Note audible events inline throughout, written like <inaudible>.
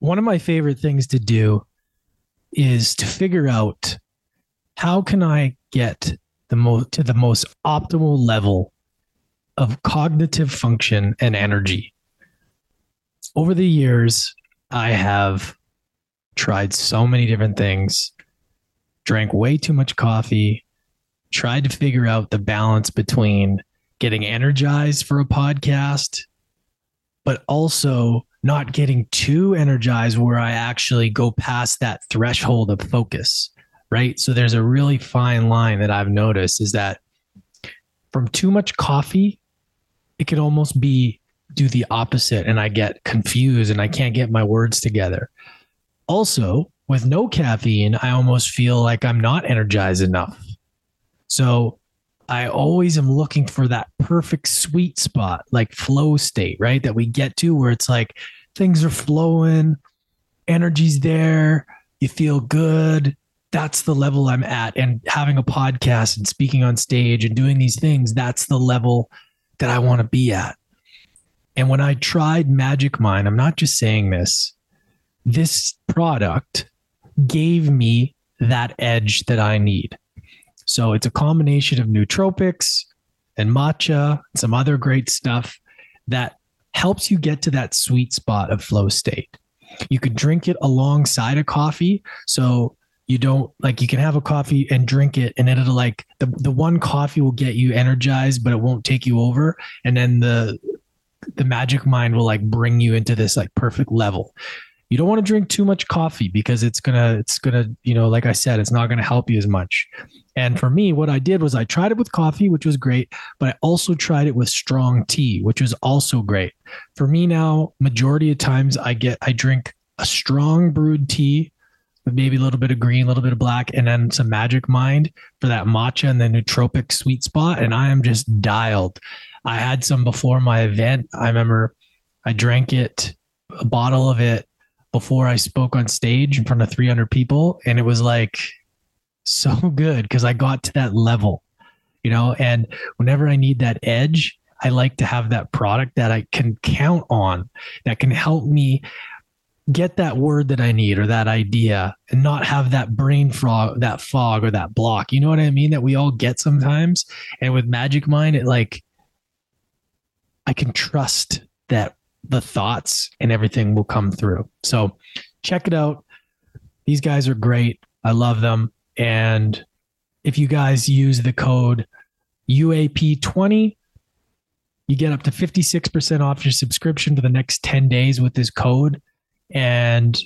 one of my favorite things to do is to figure out how can I get the most to the most optimal level of cognitive function and energy. Over the years, I have tried so many different things, drank way too much coffee, tried to figure out the balance between getting energized for a podcast, but also not getting too energized where I actually go past that threshold of focus. Right. So there's a really fine line that I've noticed is that from too much coffee, it could almost be do the opposite and I get confused and I can't get my words together. Also, with no caffeine, I almost feel like I'm not energized enough. So I always am looking for that perfect sweet spot, like flow state, right? That we get to where it's like things are flowing, energy's there, you feel good. That's the level I'm at. And having a podcast and speaking on stage and doing these things, that's the level that I want to be at. And when I tried Magic Mind, I'm not just saying this, this product gave me that edge that I need. So it's a combination of nootropics and matcha and some other great stuff that helps you get to that sweet spot of flow state. You could drink it alongside a coffee. So you don't like you can have a coffee and drink it and then it'll like the, the one coffee will get you energized but it won't take you over and then the the magic mind will like bring you into this like perfect level you don't want to drink too much coffee because it's gonna it's gonna you know like i said it's not gonna help you as much. And for me what i did was i tried it with coffee which was great but i also tried it with strong tea which was also great. For me now majority of times i get i drink a strong brewed tea maybe a little bit of green a little bit of black and then some magic mind for that matcha and the nootropic sweet spot and i am just dialed. I had some before my event. I remember i drank it a bottle of it before I spoke on stage in front of 300 people. And it was like so <laughs> good because I got to that level, you know. And whenever I need that edge, I like to have that product that I can count on that can help me get that word that I need or that idea and not have that brain fog, that fog or that block. You know what I mean? That we all get sometimes. And with Magic Mind, it like, I can trust that the thoughts and everything will come through. So check it out. These guys are great. I love them. And if you guys use the code UAP20, you get up to 56% off your subscription for the next 10 days with this code. And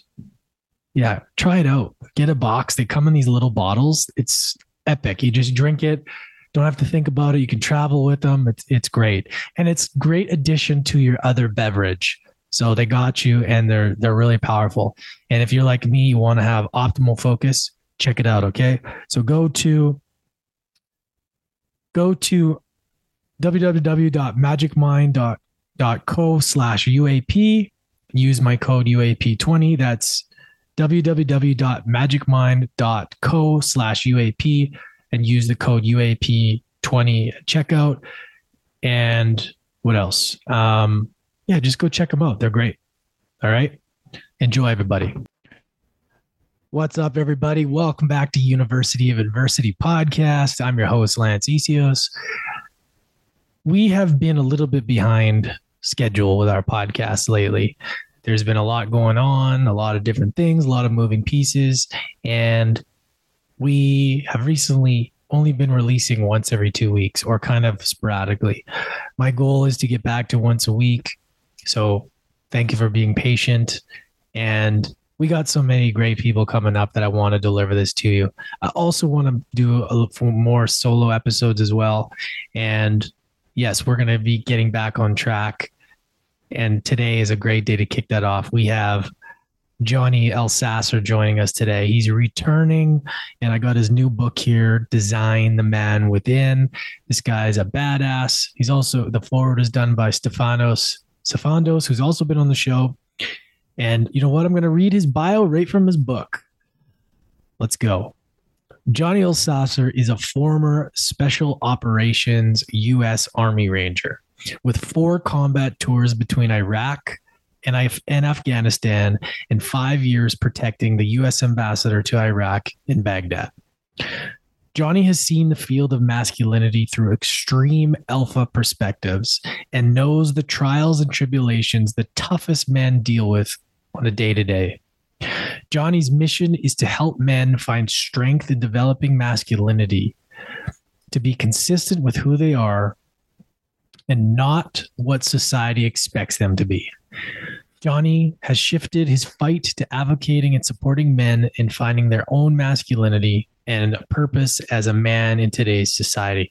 yeah, try it out. Get a box. They come in these little bottles. It's epic. You just drink it, don't have to think about it. You can travel with them. It's it's great, and it's great addition to your other beverage. So they got you, and they're they're really powerful. And if you're like me, you want to have optimal focus, check it out. Okay, so go to go to www.magicmind.co slash UAP. Use my code UAP20. That's www.magicmind.co slash UAP and use the code UAP20 checkout. And what else? Um, yeah, just go check them out. They're great. All right. Enjoy, everybody. What's up, everybody? Welcome back to University of Adversity podcast. I'm your host, Lance Essihos. We have been a little bit behind schedule with our podcast lately. There's been a lot going on, a lot of different things, a lot of moving pieces, and we have recently only been releasing once every two weeks or kind of sporadically. My goal is to get back to once a week. So thank you for being patient. And we got so many great people coming up that I want to deliver this to you. I also want to do a, more solo episodes as well. And yes, we're going to be getting back on track. And today is a great day to kick that off. We have Johnny Elsasser joining us today. He's returning, and I got his new book here, Design the Man Within. This guy's a badass. He's also the foreword is done by Stefanos Sifandos, who's also been on the show. And you know what? I'm going to read his bio right from his book. Let's go. Johnny Elsasser is a former Special Operations U.S. Army Ranger with four combat tours between Iraq in, in Afghanistan and five years protecting the U.S. ambassador to Iraq in Baghdad. Johnny has seen the field of masculinity through extreme alpha perspectives and knows the trials and tribulations the toughest men deal with on a day to day. Johnny's mission is to help men find strength in developing masculinity, to be consistent with who they are and not what society expects them to be. Johnny has shifted his fight to advocating and supporting men in finding their own masculinity and purpose as a man in today's society.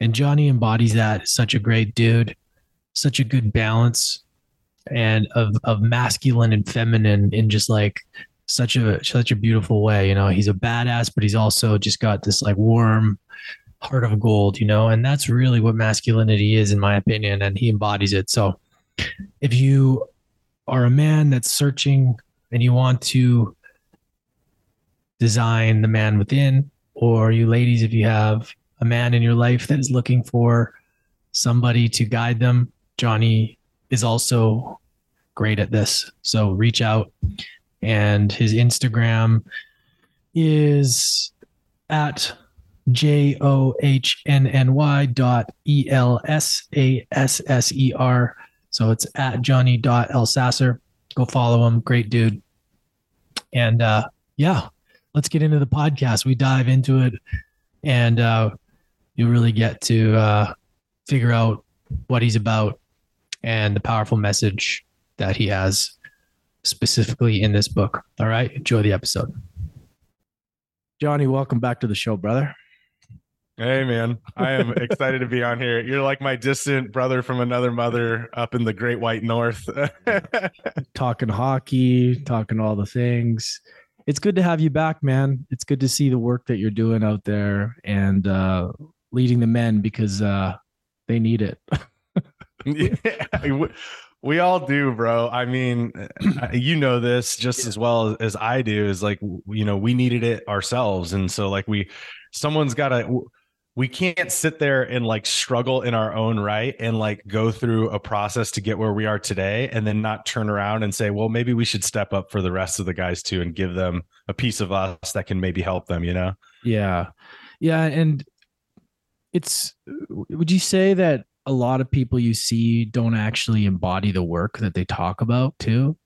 And Johnny embodies that. Such a great dude, such a good balance and of of masculine and feminine in just like such a such a beautiful way. You know, he's a badass, but he's also just got this like warm heart of gold, you know, and that's really what masculinity is, in my opinion, and he embodies it. So if you are a man that's searching and you want to design the man within, or you ladies, if you have a man in your life that is looking for somebody to guide them, Johnny is also great at this. So reach out. And his Instagram is at J O H N N Y dot E L S A S S E R. So it's at Johnny dot Elsasser. Go follow him. Great dude. And uh, yeah, let's get into the podcast. We dive into it and uh, you really get to uh, figure out what he's about and the powerful message that he has specifically in this book. All right. Enjoy the episode. Johnny, welcome back to the show, brother. Hey man, I am excited to be on here. You're like my distant brother from another mother up in the Great White North. <laughs> talking hockey, talking all the things. It's good to have you back, man. It's good to see the work that you're doing out there and uh, leading the men because uh, they need it. <laughs> yeah, we all do, bro. I mean, <clears throat> you know this just yeah. as well as I do. Is like you know we needed it ourselves, and so like we, someone's got to we can't sit there and like struggle in our own right and like go through a process to get where we are today and then not turn around and say well maybe we should step up for the rest of the guys too and give them a piece of us that can maybe help them you know? Yeah. Yeah and it's would you say that a lot of people you see don't actually embody the work that they talk about too?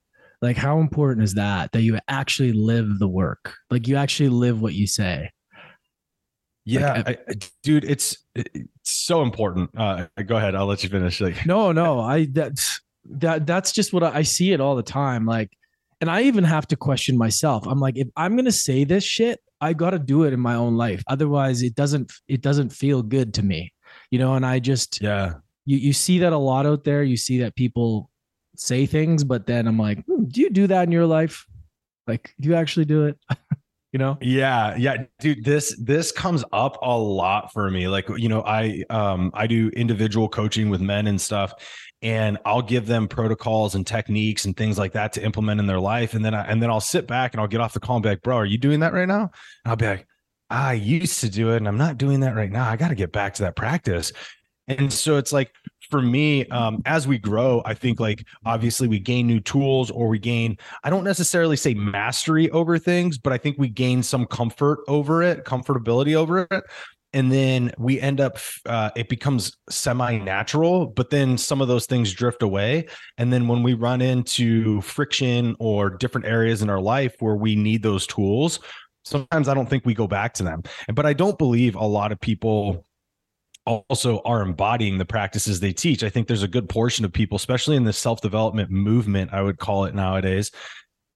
Like how important is that that you actually live the work? Like you actually live what you say yeah, like, I, dude, it's it's so important. Uh, go ahead, I'll let you finish. Like, no, no, I that's that that's just what I, I see it all the time. Like, and I even have to question myself. I'm like, if I'm gonna say this shit, I got to do it in my own life. Otherwise, it doesn't it doesn't feel good to me, you know. And I just yeah, you you see that a lot out there. You see that people say things, but then I'm like, hmm, do you do that in your life? Like, do you actually do it? <laughs> you know? Yeah yeah dude this this comes up a lot for me like you know i um i do individual coaching with men and stuff and i'll give them protocols and techniques and things like that to implement in their life and then i and then i'll sit back and i'll get off the call and be like bro are you doing that right now? And i'll be like i used to do it and i'm not doing that right now. I got to get back to that practice. And so it's like for me, um, as we grow, I think like obviously we gain new tools or we gain, I don't necessarily say mastery over things, but I think we gain some comfort over it, comfortability over it. And then we end up, uh, it becomes semi natural, but then some of those things drift away. And then when we run into friction or different areas in our life where we need those tools, sometimes I don't think we go back to them. But I don't believe a lot of people also are embodying the practices they teach. I think there's a good portion of people, especially in the self development movement, I would call it nowadays,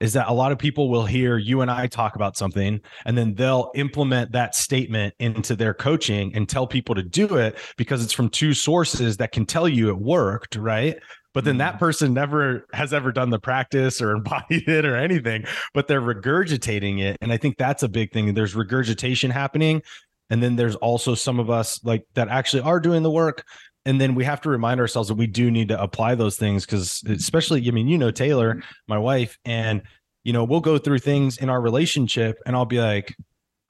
is that a lot of people will hear you and I talk about something and then they'll implement that statement into their coaching and tell people to do it because it's from two sources that can tell you it worked, right? But then that mm-hmm. person never has ever done the practice or <laughs> embodied it or anything, but they're regurgitating it. And I think that's a big thing. There's regurgitation happening and then there's also some of us like that actually are doing the work. And then we have to remind ourselves that we do need to apply those things because especially i mean you know taylor mm-hmm. my wife and you know we'll go through things in our relationship and i'll be like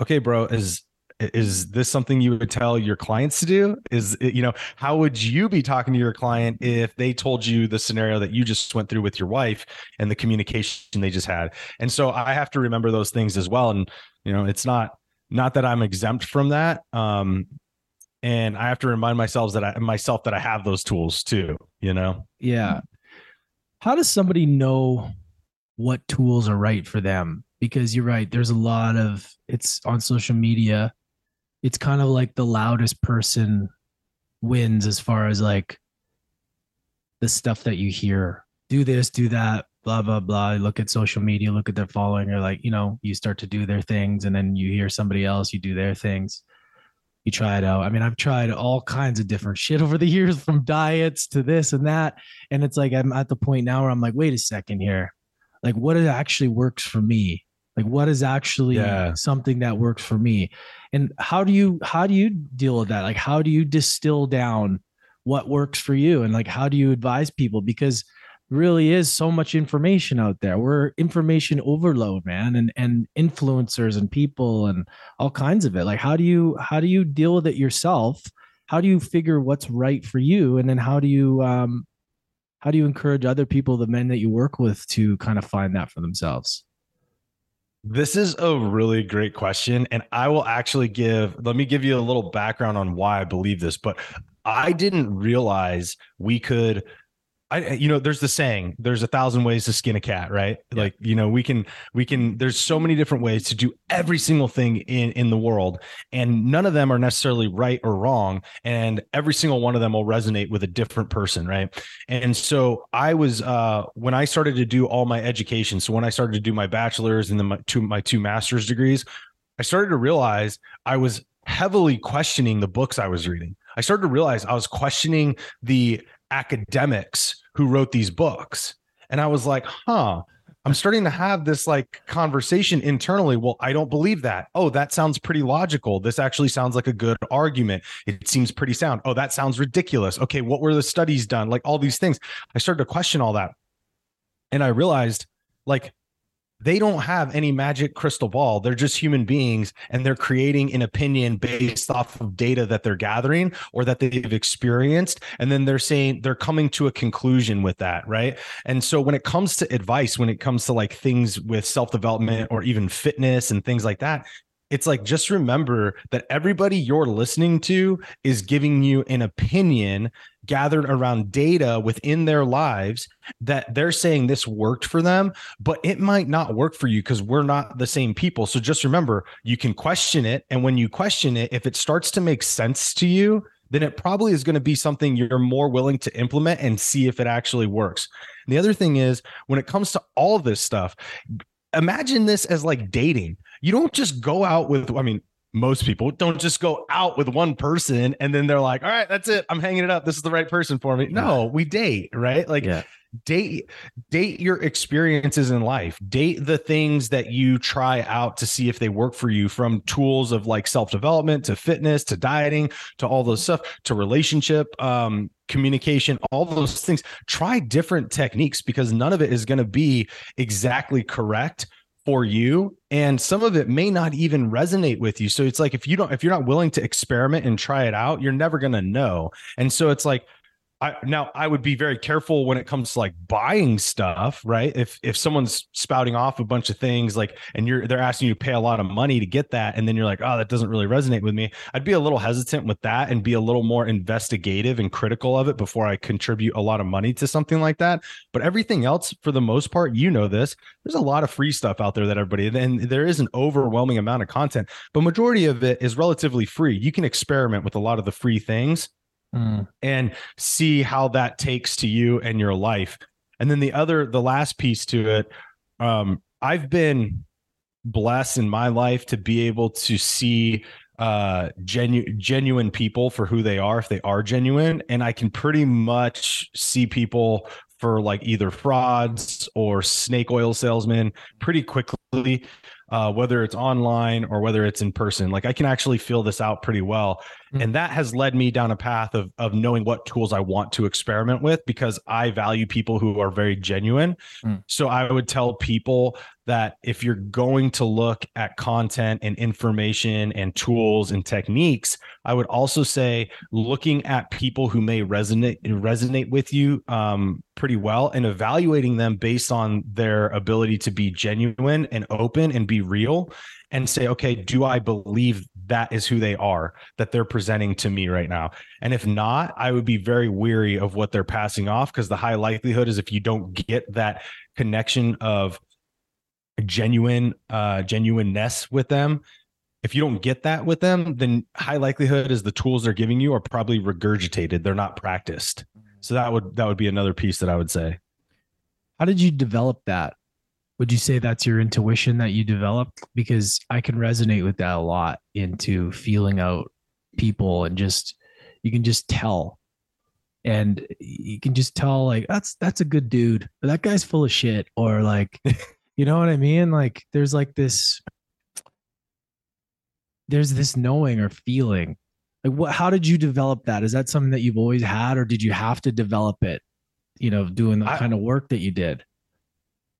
okay bro is is this something you would tell your clients to do? Is you know how would you be talking to your client if they told you the scenario that you just went through with your wife and the communication they just had? And so i have to remember those things as well. And you know it's not not that i'm exempt from that um and i have to remind myself that i myself that i have those tools too you know? Yeah. How does somebody know what tools are right for them? Because you're right there's a lot of it's on social media. It's kind of like the loudest person wins as far as like the stuff that you hear. Do this do that blah blah blah. Look at social media look at their following or like you know you start to do their things and then you hear somebody else you do their things. You try it out. I mean i've tried all kinds of different shit over the <laughs> years from diets to this and that. And it's like i'm at the point now where i'm like wait a second here. Like what actually works for me? Like what is actually yeah. something that works for me? And how do you how do you deal with that? Like how do you distill down what works for you? And like how do you advise people? Because really is so much information out there. We're information overload man and and influencers and people and all kinds of it. Like how do you how do you deal with it yourself? How do you figure what's right for you? And then how do you um how do you encourage other people the men that you work with to kind of find that for themselves? This is a really great question. And I will actually give, let me give you a little background on why I believe this, but I didn't realize we could I, you know, there's the saying, there's a thousand ways to skin a cat, right? Yeah. Like, you know, we can, we can, there's so many different ways to do every single thing in, in the world. And none of them are necessarily right or wrong. And every single one of them will resonate with a different person. Right. And so I was, uh, when I started to do all my education, so when I started to do my bachelor's and then my two, my two master's degrees, I started to realize I was heavily questioning the books I was reading. I started to realize I was questioning the academics who wrote these books. And I was like, huh, I'm starting to have this like conversation internally. Well, I don't believe that. Oh, that sounds pretty logical. This actually sounds like a good argument. It seems pretty sound. Oh, that sounds ridiculous. Okay, what were the studies done? Like all these things. I started to question all that. And I realized like they don't have any magic crystal ball. They're just human beings and they're creating an opinion based off of data that they're gathering or that they've experienced. And then they're saying they're coming to a conclusion with that. Right. And so when it comes to advice, when it comes to like things with self development or even fitness and things like that, it's like just remember that everybody you're listening to is giving you an opinion gathered around data within their lives that they're saying this worked for them but it might not work for you because we're not the same people so just remember you can question it and when you question it if it starts to make sense to you then it probably is going to be something you're more willing to implement and see if it actually works. And the other thing is when it comes to all this stuff, imagine this as like dating you don't just go out with, I mean, most people don't just go out with one person and then they're like, all right, that's it. I'm hanging it up. This is the right person for me. No, we date, right? Like, yeah. date date your experiences in life date the things that you try out to see if they work for you from tools of like self-development to fitness to dieting to all those stuff to relationship um communication all those things try different techniques because none of it is going to be exactly correct for you and some of it may not even resonate with you. So it's like if you don't if you're not willing to experiment and try it out you're never going to know. And so it's like I, now I would be very careful when it comes to like buying stuff, right? If if someone's spouting off a bunch of things like and you're they're asking you to pay a lot of money to get that and then you're like, "Oh, that doesn't really resonate with me." I'd be a little hesitant with that and be a little more investigative and critical of it before I contribute a lot of money to something like that. But everything else for the most part, you know this, there's a lot of free stuff out there that everybody and there is an overwhelming amount of content, but majority of it is relatively free. You can experiment with a lot of the free things mm. and see how that takes to you and your life. And then the other, the last piece to it, um, I've been blessed in my life to be able to see uh genu- genuine people for who they are if they are genuine and i can pretty much see people for like either frauds or snake oil salesmen pretty quickly uh, whether it's online or whether it's in person. Like I can actually feel this out pretty well. Mm-hmm. And that has led me down a path of, of knowing what tools I want to experiment with because I value people who are very genuine. Mm-hmm. So I would tell people that if you're going to look at content and information and tools and techniques, I would also say looking at people who may resonate resonate with you um, pretty well and evaluating them based on their ability to be genuine and open and be real and say, okay, do I believe that is who they are that they're presenting to me right now? And if not, I would be very weary of what they're passing off because the high likelihood is if you don't get that connection of genuine uh genuineness with them if you don't get that with them then high likelihood is the tools they're giving you are probably regurgitated. They're not practiced. So that would that would be another piece that i would say. How did you develop that would you say that's your intuition that you developed because i can resonate with that a lot into feeling out people and just you can just tell. And you can just tell like that's that's a good dude that guy's full of shit or like <laughs> you know what i mean? Like there's like this there's this knowing or feeling. Like what how did you develop that? Is that something that you've always had or did you have to develop it you know doing the I, kind of work that you did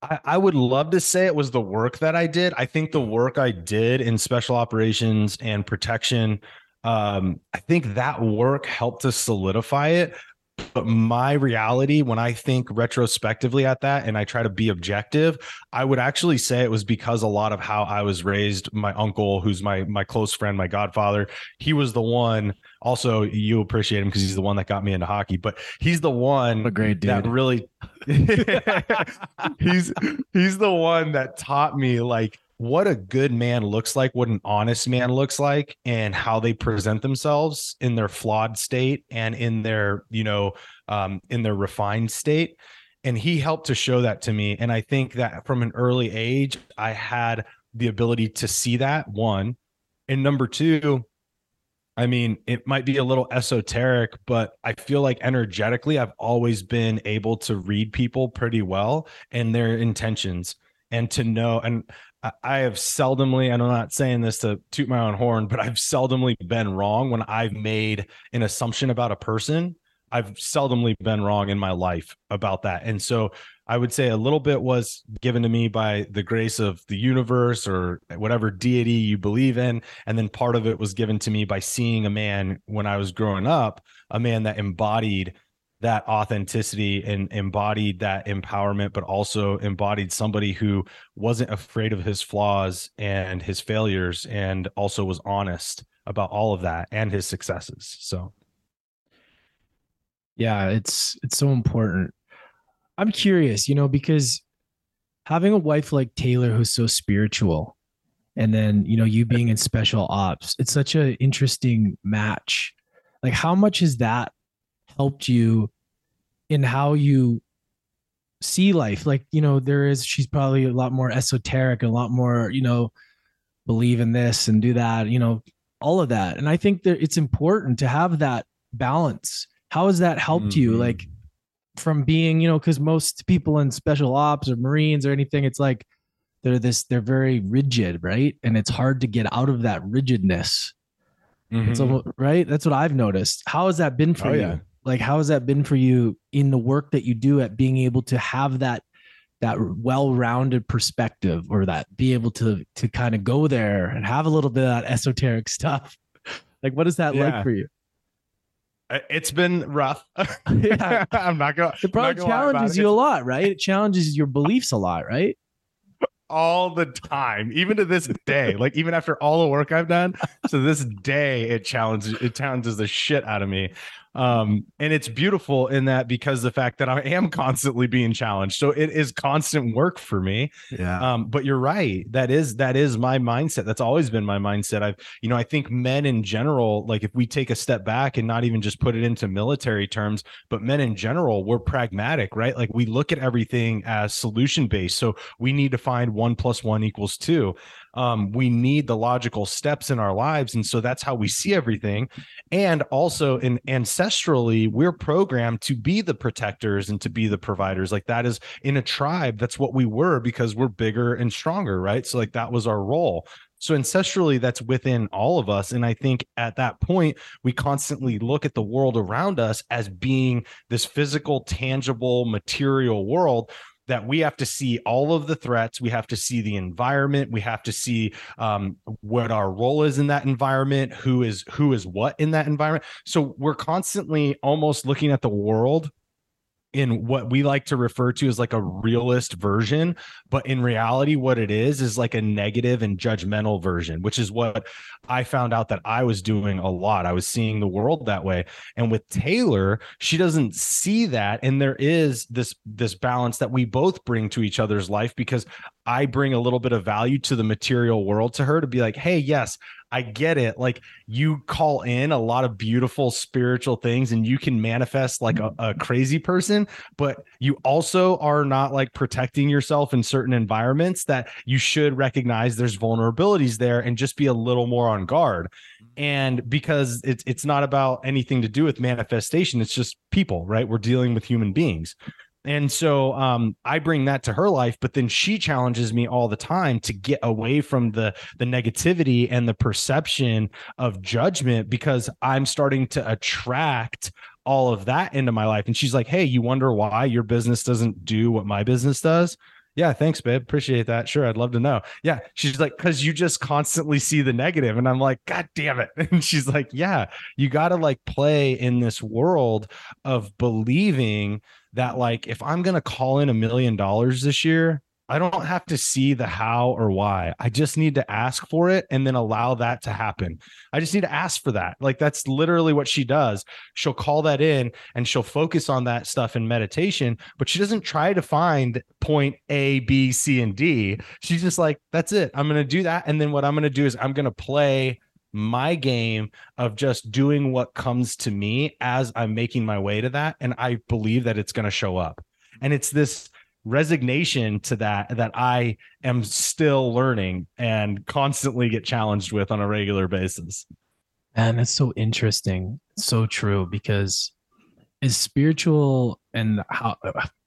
I, I would love to say it was the work that I did. I think the work I did in special operations and protection, um, I think that work helped to solidify it. But my reality, when I think retrospectively at that and I try to be objective, I would actually say it was because a lot of how I was raised. My uncle, who's my my close friend, my godfather, he was the one. Also, you appreciate him because he's the one that got me into hockey. But he's the one a great dude. that really <laughs> <laughs> he's he's the one that taught me like what a good man looks like, what an honest man looks like, and how they present themselves in their flawed state and in their, you know, um, in their refined state. And he helped to show that to me. And I think that from an early age, I had the ability to see that one. And number two, I mean, it might be a little esoteric, but I feel like energetically, I've always been able to read people pretty well and their intentions and to know. And I have seldomly, and I'm not saying this to toot my own horn, but I've seldomly been wrong when I've made an assumption about a person. I've seldomly been wrong in my life about that. And so I would say a little bit was given to me by the grace of the universe or whatever deity you believe in. And then part of it was given to me by seeing a man when I was growing up, a man that embodied that authenticity and embodied that empowerment, but also embodied somebody who wasn't afraid of his flaws and his failures and also was honest about all of that and his successes. So yeah, it's it's so important. I'm curious, you know, because having a wife like Taylor who's so spiritual and then, you know, you being in special ops, it's such an interesting match. Like how much has that helped you in how you see life. Like you know there is she's probably a lot more esoteric a lot more you know believe in this and do that you know all of that. And i think that it's important to have that balance. How has that helped mm-hmm. you like from being you know because most people in special ops or marines or anything it's like they're this they're very rigid right? And it's hard to get out of that rigidness. Mm-hmm. so right? That's what i've noticed. How has that been for oh, you? yeah like how has that been for you in the work that you do at being able to have that that well-rounded perspective or that be able to to kind of go there and have a little bit of that esoteric <laughs> stuff like what is that yeah. like for you it's been rough <laughs> yeah i'm not gonna it probably challenges you it. a lot right it challenges your beliefs a lot right all the time, even to this day. like even after all the work I've done, to this day, it challenges it challenges the shit out of me. Um, and it's beautiful in that because the fact that I <laughs> am constantly being challenged. So it is constant work for me. Yeah. Um, but you're right. That is that is my mindset. That's always been my mindset. I've, you know, I think men in general, like if we take a step back and not even just put it into military terms, but men in general, we're pragmatic, right? Like we look at everything as solution based. So we need to find one plus one equals two. Um, we need the logical steps in our lives. And so that's how we see everything. And also in ancestrally we're programmed to be the protectors and to be the providers. Like that is in a tribe that's what we were because we're bigger and stronger right? So like that was our role. So ancestrally, that's within all of us. And I think at that point, we constantly look at the world around us as being this physical, tangible, material world that we have to see all of the threats. We have to see the environment. We have to see um, what our role is in that environment who is who is what in that environment. So we're constantly almost looking at the world in what we like to refer to as like a realist version but in reality what it is is like a negative and judgmental version which is what i found out that i was doing a lot. I was seeing the world that way. And with taylor she doesn't see that. And there is this this balance that we both bring to each other's life because I bring a little bit of value to the material world to her to be like, hey, yes, I get it. Like you call in a lot of beautiful spiritual things and you can manifest like a, a, crazy person, but you also are not like protecting yourself in certain environments that you should recognize there's vulnerabilities there and just be a little more on guard. And because it's it's not about anything to do with manifestation, it's just people, right? We're dealing with human beings. And so um, I bring that to her life, but then she challenges me all the time to get away from the the negativity and the perception of judgment because I'm starting to attract all of that into my life. And she's like, "Hey, you wonder why your business doesn't do what my business does?" Yeah, thanks, babe. Appreciate that. Sure, I'd love to know. Yeah, she's like, because you just constantly see the negative, and I'm like, God damn it. <laughs> And she's like, Yeah, you got to like play in this world of believing that like if I'm going to call in a million dollars this year, I don't have to see the how or why. I just need to ask for it and then allow that to happen. I just need to ask for that. Like that's literally what she does. She'll call that in and she'll focus on that stuff in meditation, but she doesn't try to find point A, B, C, and D. She's just like, that's it. I'm going to do that. And then what I'm going to do is I'm going to play my game of just doing what comes to me as I'm making my way to that. And I believe that it's going to show up. And it's this resignation to that that I am still learning and constantly get challenged with on a regular basis. And it's so interesting. so true because as spiritual and how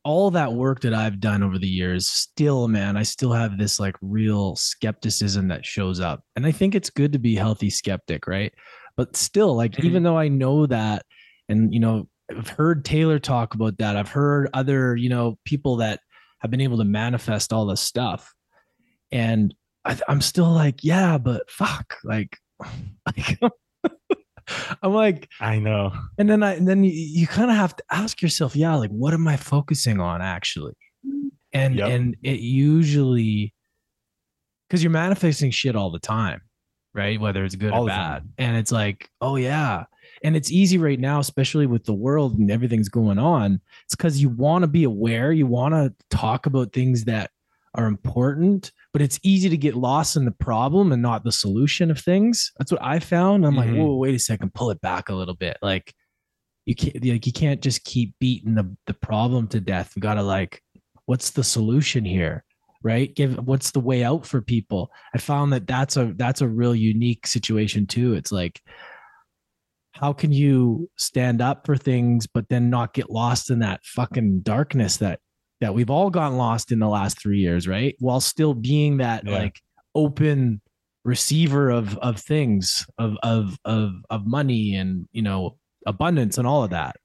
all that work that I've done over the years, still, man, I still have this like real skepticism that shows up. And I think it's good to be healthy skeptic, right? But still, like, mm-hmm. even though I know that, and, you know, I've heard Taylor talk about that, I've heard other, you know, people that have been able to manifest all this stuff. And I, am still like, yeah, but fuck, like, <laughs> like <laughs> I'm like, I know. And then I, and then you, you kind of have to ask yourself, yeah, like, what am I focusing on actually? And, yep. and it usually, because you're manifesting shit all the time, right? Whether it's good all or bad. Time. And it's like, oh, yeah. And it's easy right now, especially with the world and everything's going on. It's because you want to be aware, you want to talk about things that are important but it's easy to get lost in the problem and not the solution of things. That's what I found. I'm mm-hmm. like, whoa, wait a second, pull it back a little bit. Like you can't like you can't just keep beating the, the problem to death. You gotta like, what's the solution here? Right? Give what's the way out for people. I found that that's a that's a real unique situation too. It's like how can you stand up for things but then not get lost in that fucking darkness that that we've all gotten lost in the last three years, right? While still being that yeah. like open receiver of of things, of of of of money and you know abundance and all of that.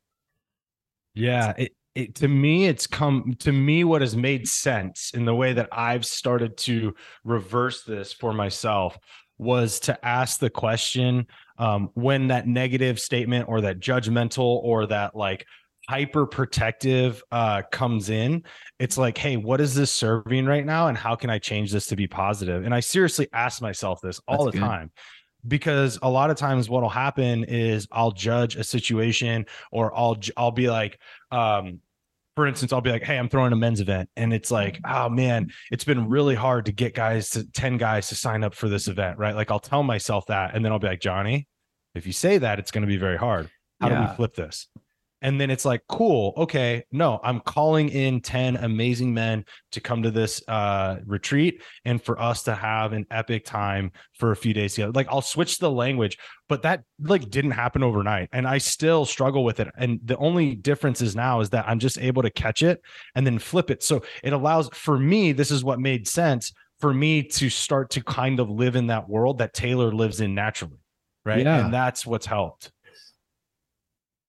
Yeah, it, it to me it's come to me what has made sense in the way that I've started to reverse this for myself was to ask the question um, when that negative statement or that judgmental or that like hyper protective uh comes in it's like hey what is this serving right now and how can i change this to be positive? and i seriously ask myself this all That's the good. time because a lot of times what'll happen is i'll judge a situation or i'll i'll be like um for instance, I'll be like, Hey, I'm throwing a men's event. And it's like, oh man, it's been really hard to get guys to 10 guys to sign up for this event. Right. Like I'll tell myself that. And then I'll be like, Johnny, if you say that, it's going to be very hard. How yeah. do we flip this? And then it's like cool okay no i'm calling in 10 amazing men to come to this uh retreat and for us to have an epic time for a few days together. Like i'll switch the language but that like didn't happen overnight and i still struggle with it. And the only difference is now is that i'm just able to catch it and then flip it. So it allows for me this is what made sense for me to start to kind of live in that world that taylor lives in naturally right? Yeah. and that's what's helped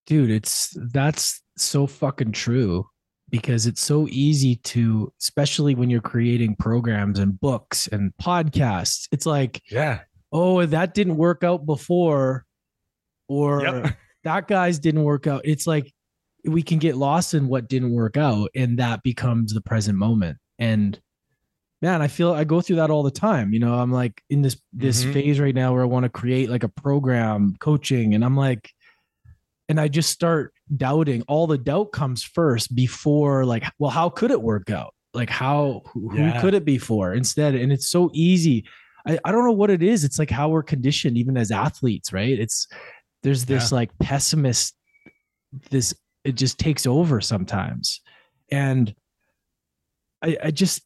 dude it's that's so fucking true because it's so easy to especially when you're creating programs and books and podcasts it's like yeah oh that didn't work out before or Yep. <laughs> that guy's didn't work out it's like we can get lost in what didn't work out and that becomes the present moment and man i feel i go through that all the time you know i'm like in this this Mhm. phase right now where i want to create like a program coaching and i'm like and i just start doubting. All the doubt comes first before like well how could it work out? Like how who, who could it be for instead? And it's so easy. I, I don't know what it is. It's like how we're conditioned even as athletes right? It's there's this like pessimist this it just takes over sometimes. And i i just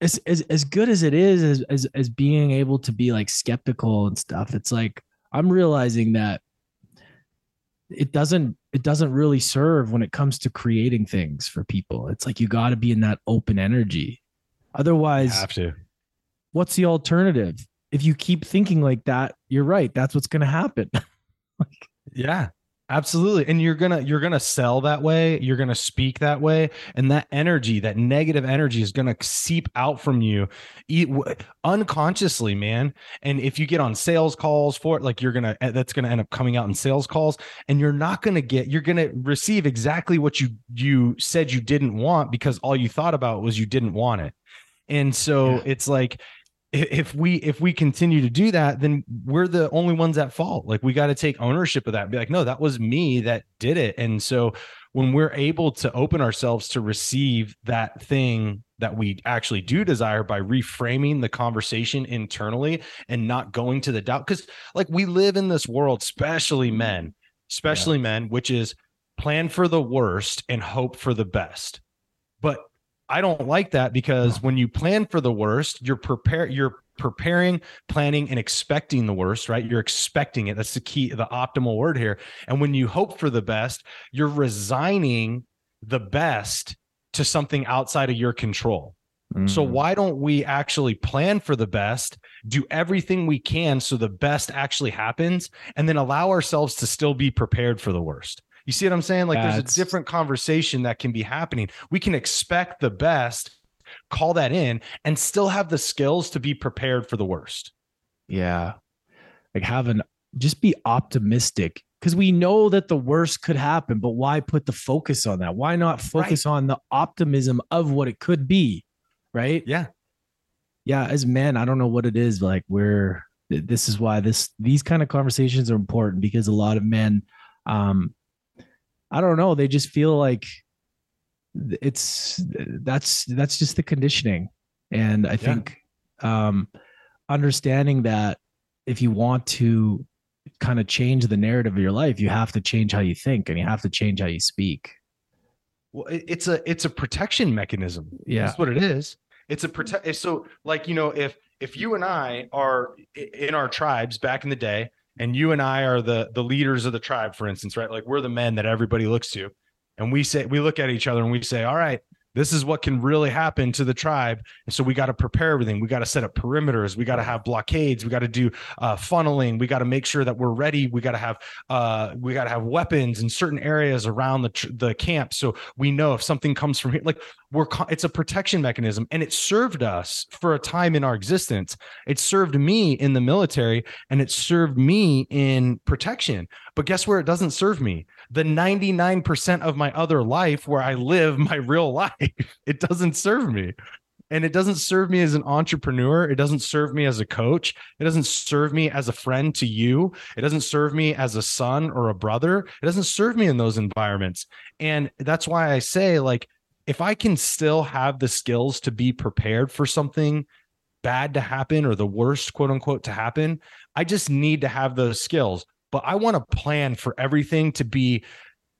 as as, as good as it is as, as as being able to be like skeptical and stuff it's like i'm realizing that it doesn't it doesn't really serve when it comes to creating things for people. It's like you got to be in that open energy. Otherwise have to. what's the alternative? If you keep thinking like that you're right. That's what's going to happen <laughs> Yeah, absolutely. And you're gonna you're gonna sell that way. You're gonna speak that way, and that energy, that negative energy, is gonna seep out from you, unconsciously, man. And if you get on sales calls for it, like you're gonna eh, that's gonna end up coming out in sales calls, and you're not gonna get you're gonna receive exactly what you you said you didn't want because all you thought about was you didn't want it. And so Yeah. it's like if we if we continue to do that then we're the only ones at fault. Like we got to take ownership of that and be like no that was me that did it. And so when we're able to open ourselves to receive that thing that we actually do desire by reframing the conversation internally and not going to the doubt because like we live in this world especially mm-hmm. men especially men which is plan for the worst and hope for the best. But I don't like that because when you plan for the worst, you're prepare you're preparing, planning, and expecting the worst, right? You're expecting it. That's the key, the optimal word here. And when you hope for the best, you're resigning the best to something outside of your control. So Mm. why don't we actually plan for the best, do everything we can so the best actually happens, and then allow ourselves to still be prepared for the worst? You see what I'm saying? Like there's a different conversation that can be happening. We can expect the best, call that in, and still have the skills to be prepared for the worst. Yeah. Like having just be optimistic because we know that the worst could happen, but why put the focus on that? Why not focus on the optimism of what it could be? Right. Yeah. Yeah. As men, I don't know what it is. Like we're, this is why this, these kind of conversations are important because a lot of men, um, I don't know, they just feel like it's, that's, that's just the conditioning. And I think, um, understanding that if you want to kind of change the narrative of your life, you have to change how you think and you have to change how you speak. Well, it's a it's a protection mechanism. Yeah. That's what it is. It's a protect. So, like you know, if if you and I are in our tribes back in the day, and you and I are the the leaders of the tribe, for instance, right? Like we're the men that everybody looks to, and we say we look at each other and we say, "All right, this is what can really happen to the tribe." And so we got to prepare everything. We got to set up perimeters. We got to have blockades. We got to do uh, funneling. We got to make sure that we're ready. We got to have uh, we got to have weapons in certain areas around the the camp, so we know if something comes from here. Like we're it's a protection mechanism, and it served us for a time in our existence. It served me in the military, and it served me in protection. But guess where it doesn't serve me? The 99% of my other life where I live my real life. <laughs> It doesn't serve me. And it doesn't serve me as an entrepreneur. It doesn't serve me as a coach. It doesn't serve me as a friend to you. It doesn't serve me as a son or a brother. It doesn't serve me in those environments. And that's why I say, like, if I can still have the skills to be prepared for something bad to happen or the worst, quote unquote, to happen, I just need to have those skills. But I want to plan for everything to be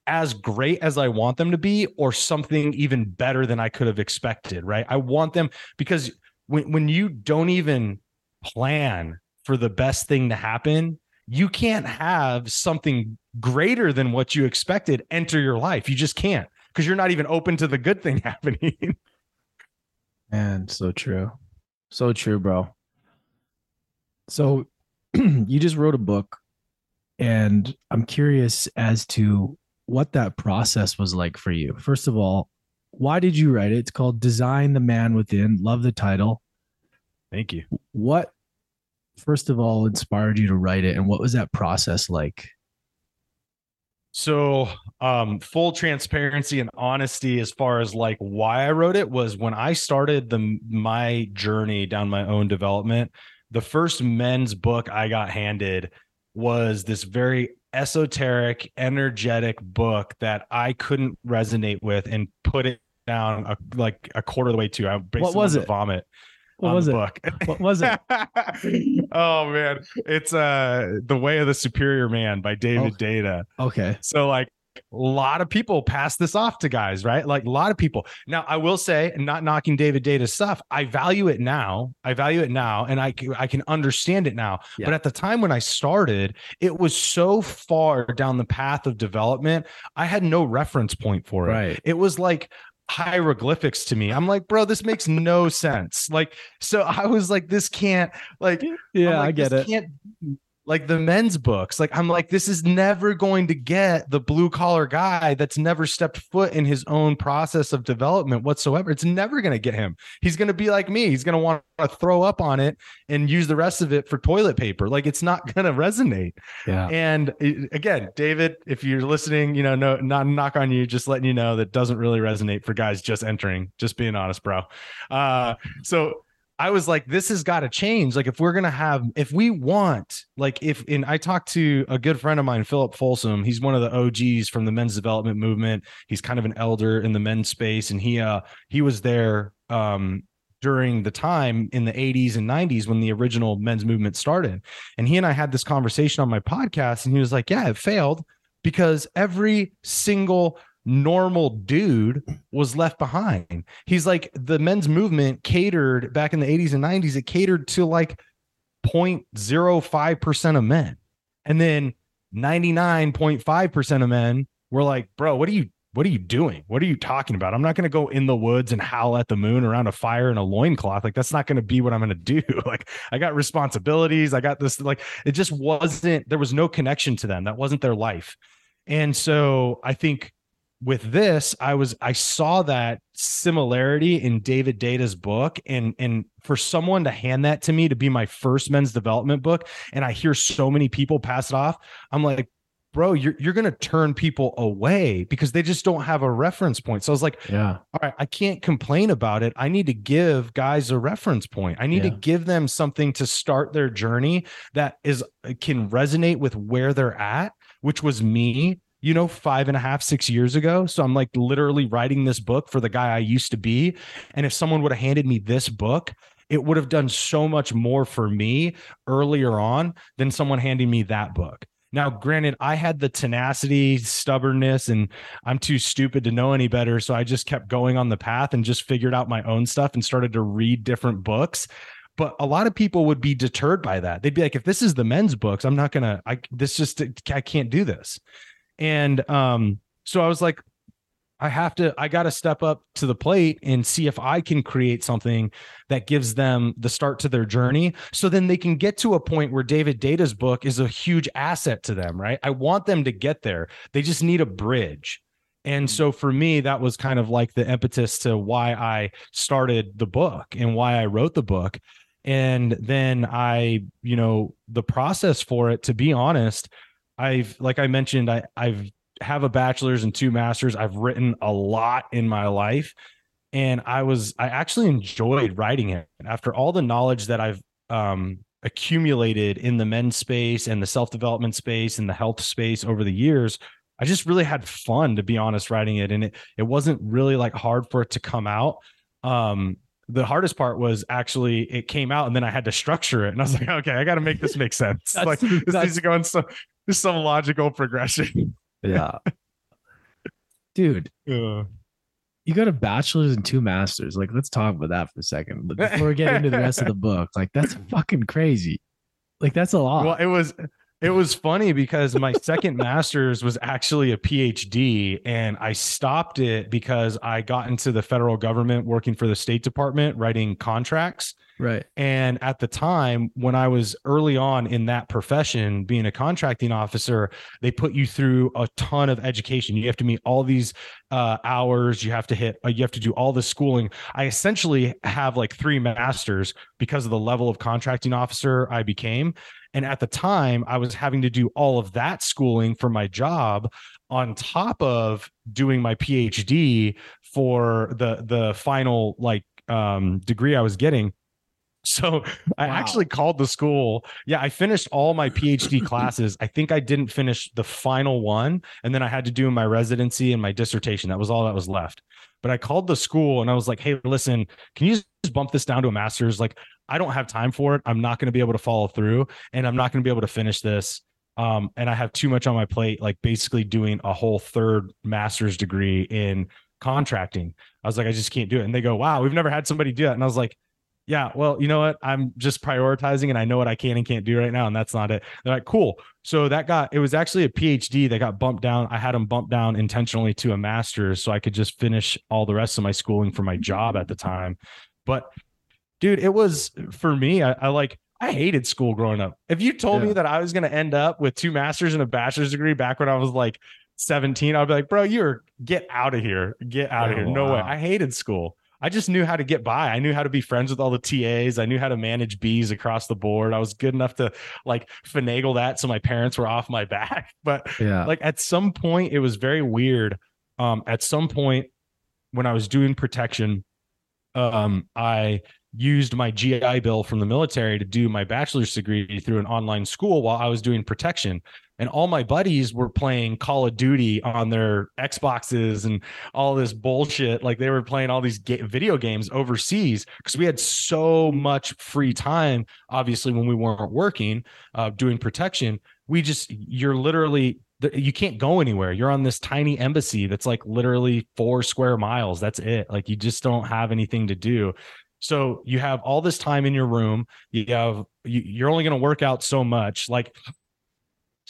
as great as I want them to be or something even better than I could have expected, right? I want them because when when you don't even plan for the best thing to happen, you can't have something greater than what you expected enter your life. You just can't because you're not even open to the good thing <laughs> happening. And so true. So true, bro. So <clears throat> you just wrote a book and I'm curious as to what that process was like for you. First of all, why did you write it? It's called Design the Man Within. Love the title. Thank you. What first of all inspired you to write it and what was that process like? So, um, full transparency and honesty as far as like why I wrote it was when I started the my journey down my own development. The first men's book I got handed was this very esoteric, energetic book that I couldn't resonate with and put it down a, like a quarter of the way to. I basically what was it? Vomit. What was it? Book. What was it? <laughs> oh man, it's uh the Way of the Superior Man by David Oh. Deida. Okay. So like a lot of people pass this off to guys, right? Like a lot of people. Now, I will say, not knocking David Deida's stuff, I value it now. I value it now, and I I can understand it now. Yeah. But at the time when I started, it was so far down the path of development, I had no reference point for it. Right. It was like hieroglyphics to me. I'm like, bro, this makes no sense. Like, so I was like, this can't like Yeah, like, I get this it. Can't, like the men's books. Like I'm like, this is never going to get the blue collar guy that's never stepped foot in his own process of development whatsoever. It's never going to get him. He's going to be like me. He's going to want to throw up on it and use the rest of it for toilet paper. Like it's not <laughs> going to resonate. Yeah. And uh, again, David, if you're listening, you know, no, not knock on you, just letting you know that doesn't really resonate for guys just entering. Just being honest, bro. Uh, so I was like, this has got to change. Like, if we're gonna have, if we want, like, if and I talked to a good friend of mine, Philip Folsom. He's one of the OGs from the men's development movement. He's kind of an elder in the men's space, and he uh he was there um during the time in the 80s and 90s when the original men's movement started. And he and I had this conversation on my podcast, and he was like, Yeah, it failed because every single normal dude was left behind. He's like, the men's movement catered back in the 80s and 90s, it catered to like 0.05% of men. And then 99.5% of men were like, bro, what are you what are you doing? What are you talking about? I'm not going to go in the woods and howl at the moon around a fire in a loincloth. Like, that's not going to be what I'm going to do. <laughs> Like, I got responsibilities. I got this. Like, it just wasn't, there was no connection to them. That wasn't their life. And so I think with this, I was, I saw that similarity in David Deida's book. And, and for someone to hand that to me to be my first men's development book, and I hear so many people pass it off, I'm like, bro, you're you're gonna turn people away because they just don't have a reference point. So I was like, Yeah. all right, I can't complain about it. I need to give guys a reference point. I need Yeah. to give them something to start their journey that is can resonate with where they're at, which was me, you know, five and a half, six years ago. So I'm like literally writing this book for the guy I used to be. And if someone would have handed me this book, it would have done so much more for me earlier on than someone handing me that book. Now, granted, I had the tenacity, stubbornness, and I'm too stupid to know any better. So I just kept going on the path and just figured out my own stuff and started to read different books. But a lot of people would be deterred by that. They'd be like, if this is the men's books, I'm not gonna, I this just I can't do this. And um, so I was like, I have to, I got to step up to the plate and see if I can create something that gives them the start to their journey. So then they can get to a point where David Deida's book is a huge asset to them, right? I want them to get there. They just need a bridge. And so for me, that was kind of like the impetus to why I started the book and why I wrote the book. And then I, you know, the process for it, to be honest, I've, like I mentioned, I, I've have a bachelor's and two masters. I've written a lot in my life. And I was, I actually enjoyed writing it. And After all the knowledge that I've um, accumulated in the men's space and the self development space and the health space over the years, I just really had fun, to be honest, writing it. And it, it wasn't really like hard for it to come out. Um, the hardest part was actually it came out and then I had to structure it. And I was like, okay, I got to make this make sense. <laughs> Like this needs to go in some, some logical progression. Yeah. dude. Yeah. You got a bachelor's and two masters. Like, let's talk about that for a second But before we get into the rest of the book. Like, that's fucking crazy. Like, that's a lot. Well, it was it was funny because my second master's was actually a PhD, and I stopped it because I got into the federal government working for the State Department, writing contracts. right. And at the time, when I was early on in that profession, being a contracting officer, they put you through a ton of education. You have to meet all these uh, hours. You have to hit. Uh, you have to do all the schooling. I essentially have like three masters because of the level of contracting officer I became. And at the time, I was having to do all of that schooling for my job on top of doing my PhD for the the final like um, degree I was getting. <laughs> So I Wow. actually called the school. Yeah, I finished all my PhD classes. I think I didn't finish the final one. And then I had to do my residency and my dissertation. That was all that was left. But I called the school and I was like, hey, listen, can you just bump this down to a master's? Like, I don't have time for it. I'm not going to be able to follow through and I'm not going to be able to finish this. Um, and I have too much on my plate, like basically doing a whole third master's degree in contracting. I was like, I just can't do it. And they go, wow, we've never had somebody do that. And I was like, yeah, well, you know what? I'm just prioritizing and I know what I can and can't do right now. And that's not it. They're like, cool. So that got, it was actually a PhD that got bumped down. I had them bumped down intentionally to a master's so I could just finish all the rest of my schooling for my job at the time. But dude, it was for me, I, I like, I hated school growing up. If you told me that I was going to end up with two masters and a bachelor's degree back when I was like 17, I'd be like, bro, you're get out of here. Get out of Oh, here. No way. I hated school. I just knew how to get by. I knew how to be friends with all the TAs. I knew how to manage bees across the board. I was good enough to like finagle that so my parents were off my <laughs> back. But Yeah. like at some point, it was very weird. Um, at some point when I was doing protection, um, I used my GI Bill from the military to do my bachelor's degree through an online school while I was doing protection. And all my buddies were playing Call of Duty on their Xboxes and all this bullshit. Like they were playing all these ga- video games overseas because we had so much free time. Obviously, when we weren't working, uh, doing protection, we just, you're literally you can't go anywhere. You're on this tiny embassy that's like literally four square miles. That's it. Like you just don't have anything to do. So you have all this time in your room. You have you, you're only going to work out so much. Like,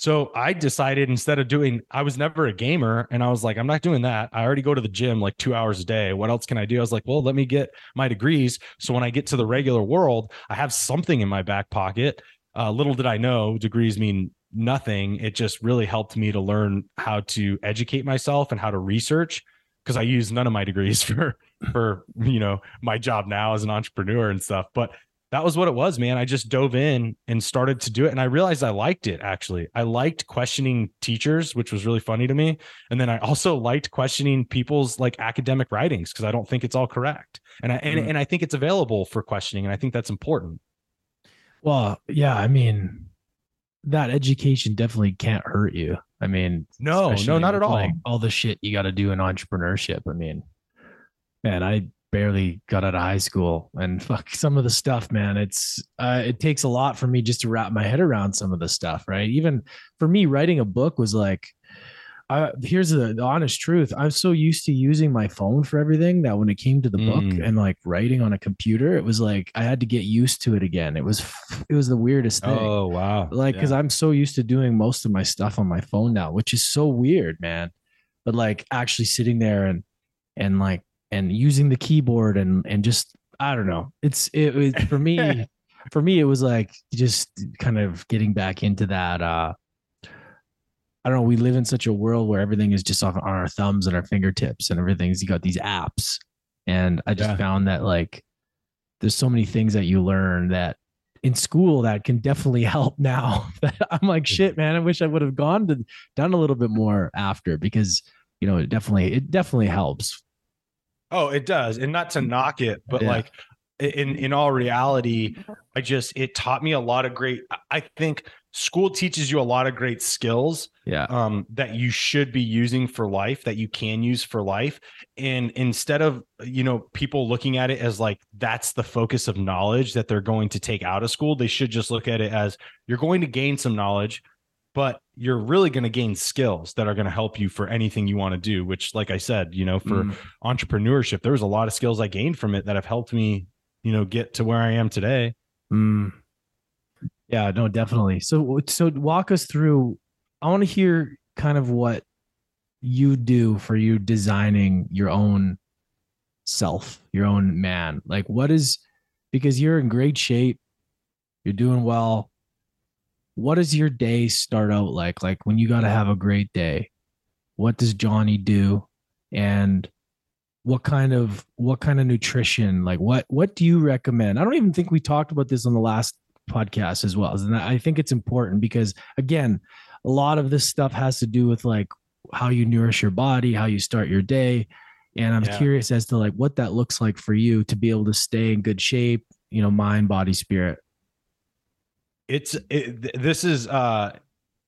so I decided instead of doing, I was never a gamer, and I was like, I'm not doing that. I already go to the gym like two hours a day. What else can I do? I was like, well, let me get my degrees. So when I get to the regular world, I have something in my back pocket. Uh, little did I know, degrees mean nothing. It just really helped me to learn how to educate myself and how to research because I use none of my degrees <laughs> for for you know my job now as an entrepreneur and stuff. But that was what it was, man. I just dove in and started to do it. And I realized I liked it actually. I liked questioning teachers, which was really funny to me. And then I also <laughs> liked questioning people's like academic writings because I don't think it's all correct. And I and, Mm. and I think it's available for questioning. And I think that's important. Well, yeah, I mean, that education definitely can't hurt you. I mean, No, no, not at all. Like all the shit you got to do in entrepreneurship. I mean, man, I barely got out of high school, and <laughs> fuck some of the stuff, man. It's uh, it takes a lot for me just to wrap my head around some of the stuff, right? Even for me, writing a book was like. I, here's the, the honest truth. I'm so used to using my phone for everything that when it came to the book Mm. and like writing on a computer, it was like I had to get used to it again. It was it was the weirdest thing Oh wow. like because i'm so used to doing most of my stuff on my phone now which is so weird man but like actually sitting there and and like and using the keyboard and and just i don't know. It's it, was for me <laughs> for me it was like just kind of getting back into that uh i don't know we live in such a world where everything is just off on our thumbs and our fingertips and everything's you got these apps. And i just Yeah. found that like there's so many things that you learn that in school that can definitely <laughs> help now <laughs> i'm like shit man i wish i would have gone to done a little bit more after because you know it definitely it definitely helps Oh, it does. And not to knock it, but Yeah. like in in all reality, I just it taught me a lot of great I- I think school teaches you a lot of great skills yeah um that you should be using for life that you can use for life and instead of you know people looking at it as like that's the focus of knowledge that they're going to take out of school they should just look at it as you're going to gain some knowledge but you're really going to gain skills that are going to help you for anything you want to do which like i said you know for mm. entrepreneurship there was a lot of skills i gained from it that have helped me you know get to where i am today mm. yeah no definitely so so walk us through i want to hear kind of what you do for you designing your own self your own man like what is because you're in great shape you're doing well what does your day start out like? Like when you got to have a great day, what does Johnny do? And what kind of what kind of nutrition like what what do you recommend i don't even think we talked about this on the last podcast as well and i think it's important because again a lot of this stuff has to do with like how you nourish your body how you start your day and i'm yeah. curious as to like what that looks like for you to be able to stay in good shape you know mind body spirit it's it, this is uh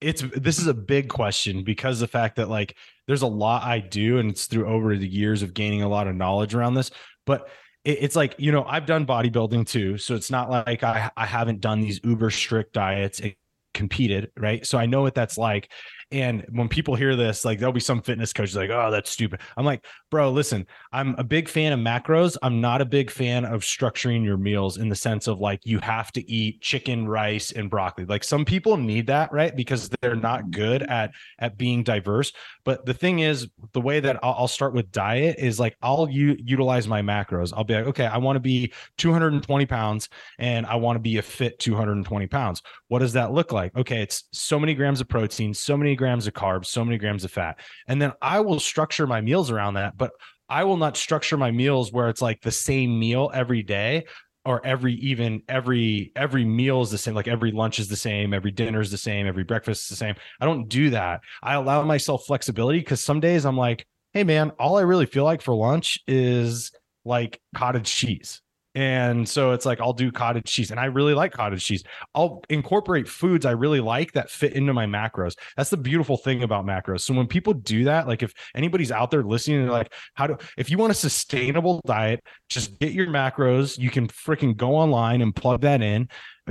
it's this is a big question because the fact that like there's a lot I do and it's through over the years of gaining a lot of knowledge around this but it, it's like you know I've done bodybuilding too so it's not like I I haven't done these uber strict diets and competed right? So I know what that's like and when people hear this, like there'll be some fitness coaches like, oh, that's stupid. I'm like, bro, listen, I'm a big fan of macros. I'm not a big fan of structuring your meals in the sense of like you have to eat chicken, rice, and broccoli. Like some people need that, right? Because they're not good at at being diverse. But the thing is, the way that I'll, I'll start with diet is like I'll u- utilize my macros. I'll be like, okay, I want to be 220 pounds and I want to be a fit 220 pounds. What does that look like? Okay, it's so many grams of protein, so many grams of carbs, so many grams of fat. And then I will structure my meals around that, but I will not structure my meals where it's like the same meal every day or every even every every meal is the same like every lunch is the same every dinner is the same every breakfast is the same. I don't do that. I allow myself flexibility because some days i'm like hey man all i really feel like for lunch is like cottage cheese and so it's like I'll do cottage cheese and I really like cottage cheese. I'll incorporate foods I really like that fit into my macros. That's the beautiful thing about macros. So when people do that, like if anybody's out there listening, they're like, how do if you want a sustainable diet, just get your macros. You can freaking go online and plug that in,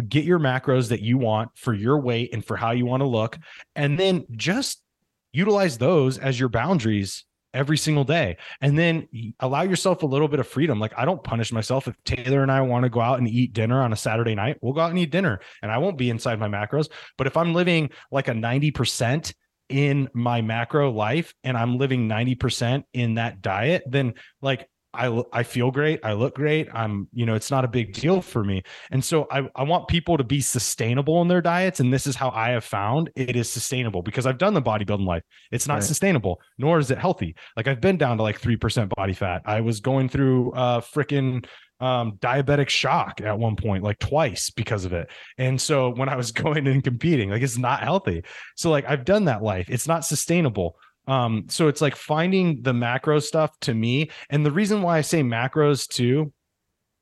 get your macros that you want for your weight and for how you want to look, and then just utilize those as your boundaries every single day. And then allow yourself a little bit of freedom. Like i don't punish myself if taylor and i want to go out and eat dinner on a saturday night. We'll go out and eat dinner and i won't be inside my macros. But if i'm living like a 90% in my macro life and i'm living 90% in that diet then like I I feel great. I look great. I'm, you know, it's not a big deal for me. And so I, I want people to be sustainable in their diets. And this is how I have found it is sustainable because I've done the bodybuilding life. It's not right. sustainable, nor is it healthy. Like I've been down to like 3% body fat. I was going through uh freaking um, diabetic shock at one point, like twice because of it. And so when I was <laughs> going and competing, like it's not healthy. So like I've done that life. It's not sustainable. Um, so it's like finding the macro stuff to me. And the reason why I say macros too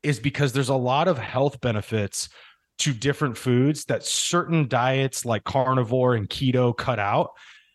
is because there's a lot of health benefits to different foods that certain diets like carnivore and keto cut out.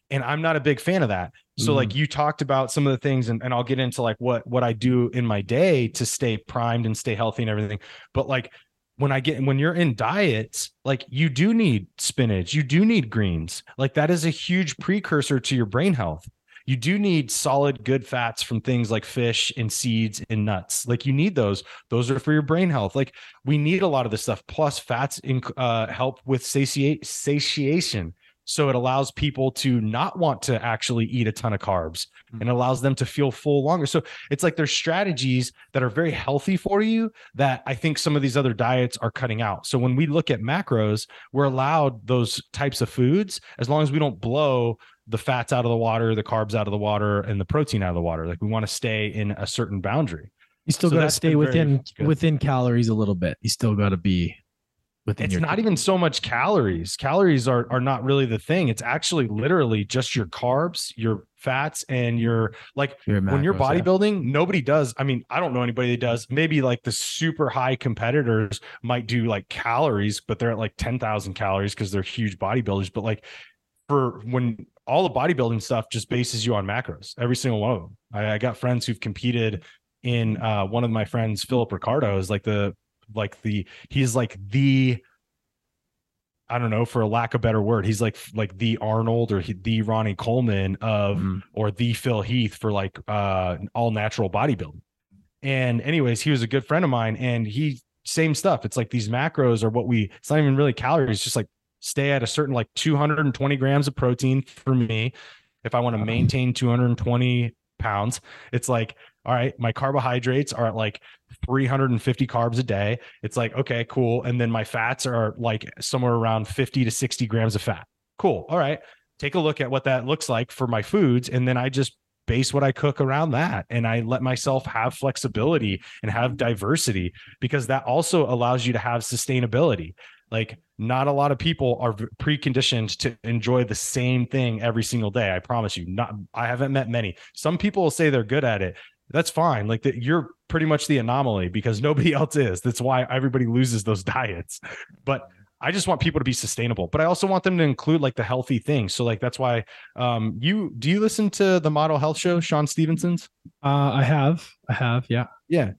And I'm not a big fan of that. So mm. like you talked about some of the things and, and I'll get into like what what I do in my day to stay primed and stay healthy and everything. But like when I get when you're in diets, like you do need spinach, you do need greens. Like that is a huge precursor to your brain health. You do need solid, good fats from things like fish and seeds and nuts. Like you need those. Those are for your brain health. Like we need a lot of this stuff. Plus, fats uh, help with satiate, satiation. So it allows people to not want to actually eat a ton of carbs mm-hmm. and allows them to feel full longer. So it's like there's strategies that are very healthy for you that I think some of these other diets are cutting out. So when we look at macros, we're allowed those types of foods as long as we don't blow the fats out of the water, the carbs out of the water, and the protein out of the water. Like we want to stay in a certain boundary. You still so got to stay within within calories a little bit. You still got to be within it's not even so much calories. Calories are are not really the thing. It's actually literally just your carbs your fats and your like your macros, when you're bodybuilding yeah. nobody does i mean i don't know anybody that does. Maybe like the super high competitors might do like calories but they're at like 10,000 calories because they're huge bodybuilders but like for when all the bodybuilding stuff just bases you on macros every single one of them i, I got friends who've competed in uh, one of my friends philip ricardo is like the like the he's like the I don't know, for a lack of better word, he's like like the Arnold or he, the Ronnie Coleman of Mhm. or the Phil Heath for like uh all natural bodybuilding. And anyways, he was a good friend of mine and he same stuff. It's like these macros are what we it's not even really calories, just like stay at a certain like 220 grams of protein for me. If I want to maintain 220 pounds, it's like, all right, my carbohydrates are at like 350 carbs a day. It's like, okay, cool. And then my fats are like somewhere around 50 to 60 grams of fat. Cool. All right. Take a look at what that looks like for my foods. And then I just base what I cook around that. And I let myself have flexibility and have diversity because that also allows you to have sustainability. Like, not a lot of people are preconditioned to enjoy the same thing every single day. I promise you. Not, I haven't met many. Some people will say they're good at it. That's fine. Like that, you're pretty much the anomaly because <laughs> nobody else is. That's why everybody loses those <laughs> diets. But I just want people to be sustainable, but I also want them to include like the healthy things. So like that's why um you do you listen to the Model Health Show, Shawn Stevenson's? Uh, I have, I have, yeah. Yeah.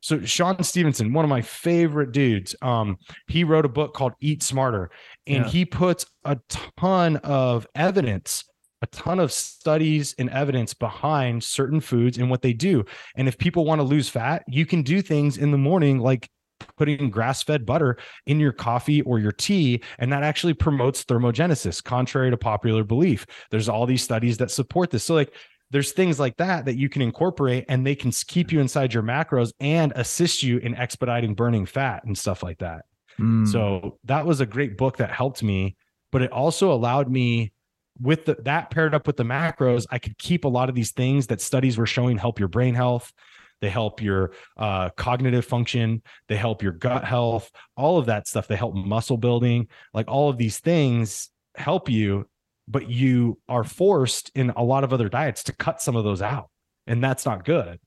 So Shawn Stevenson, one of my favorite dudes, um, he wrote a book called Eat Smarter, and Yeah. he puts a ton of evidence, a ton of studies and evidence behind certain foods and what they do. And if people want to lose fat, you can do things in the morning like putting grass-fed butter in your coffee or your tea and that actually promotes thermogenesis contrary to popular belief there's all these studies that support this so like there's things like that that you can incorporate and they can keep you inside your macros and assist you in expediting burning fat and stuff like that. Mm. So that was a great book that helped me, but it also allowed me with the, that paired up with the macros, I could keep a lot of these things that studies were showing help your brain health. They help your uh, cognitive function. They help your gut health. All of that stuff. They help muscle building. Like all of these things help you but you are forced in a lot of other diets to cut some of those out and that's not good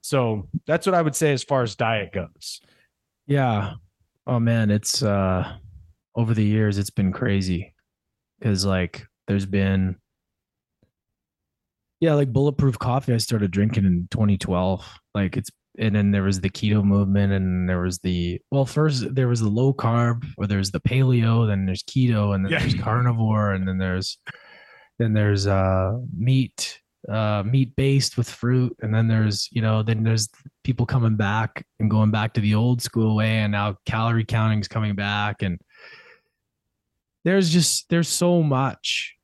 so that's what i would say as far as diet goes Yeah. Oh man, it's uh over the years it's been crazy. Cause like there's been yeah, like bulletproof coffee I started drinking in 2012. Like it's and then there was the keto movement and there was the well first there was the low carb or there's the paleo, then there's keto and then Yeah. there's carnivore and then there's then there's uh meat uh meat based with fruit and then there's you know then there's people coming back and going back to the old school way and now calorie counting is coming back and there's just there's so much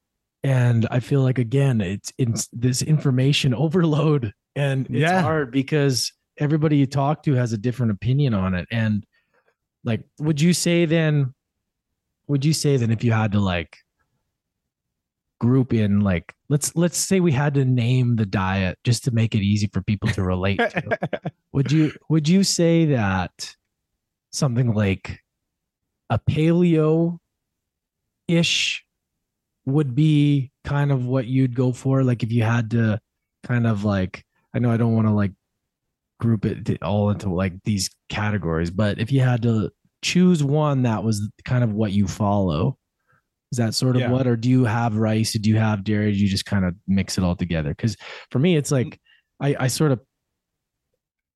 and i feel like again it's it's this information <laughs> overload and it's Yeah. hard because everybody you talk to has a different opinion on it and like would you say then would you say then if you had to like group in like let's let's say we had to name the diet just to make it easy for people to relate to <laughs> would you would you say that something like a paleo ish would be kind of what you'd go for like if you had to kind of like i know i don't want to like group it all into like these categories but if you had to choose one that was kind of what you follow is that sort of Yeah. what or do you have rice? Do you have dairy? Do you just kind of mix it all together? Because for me it's like i i sort of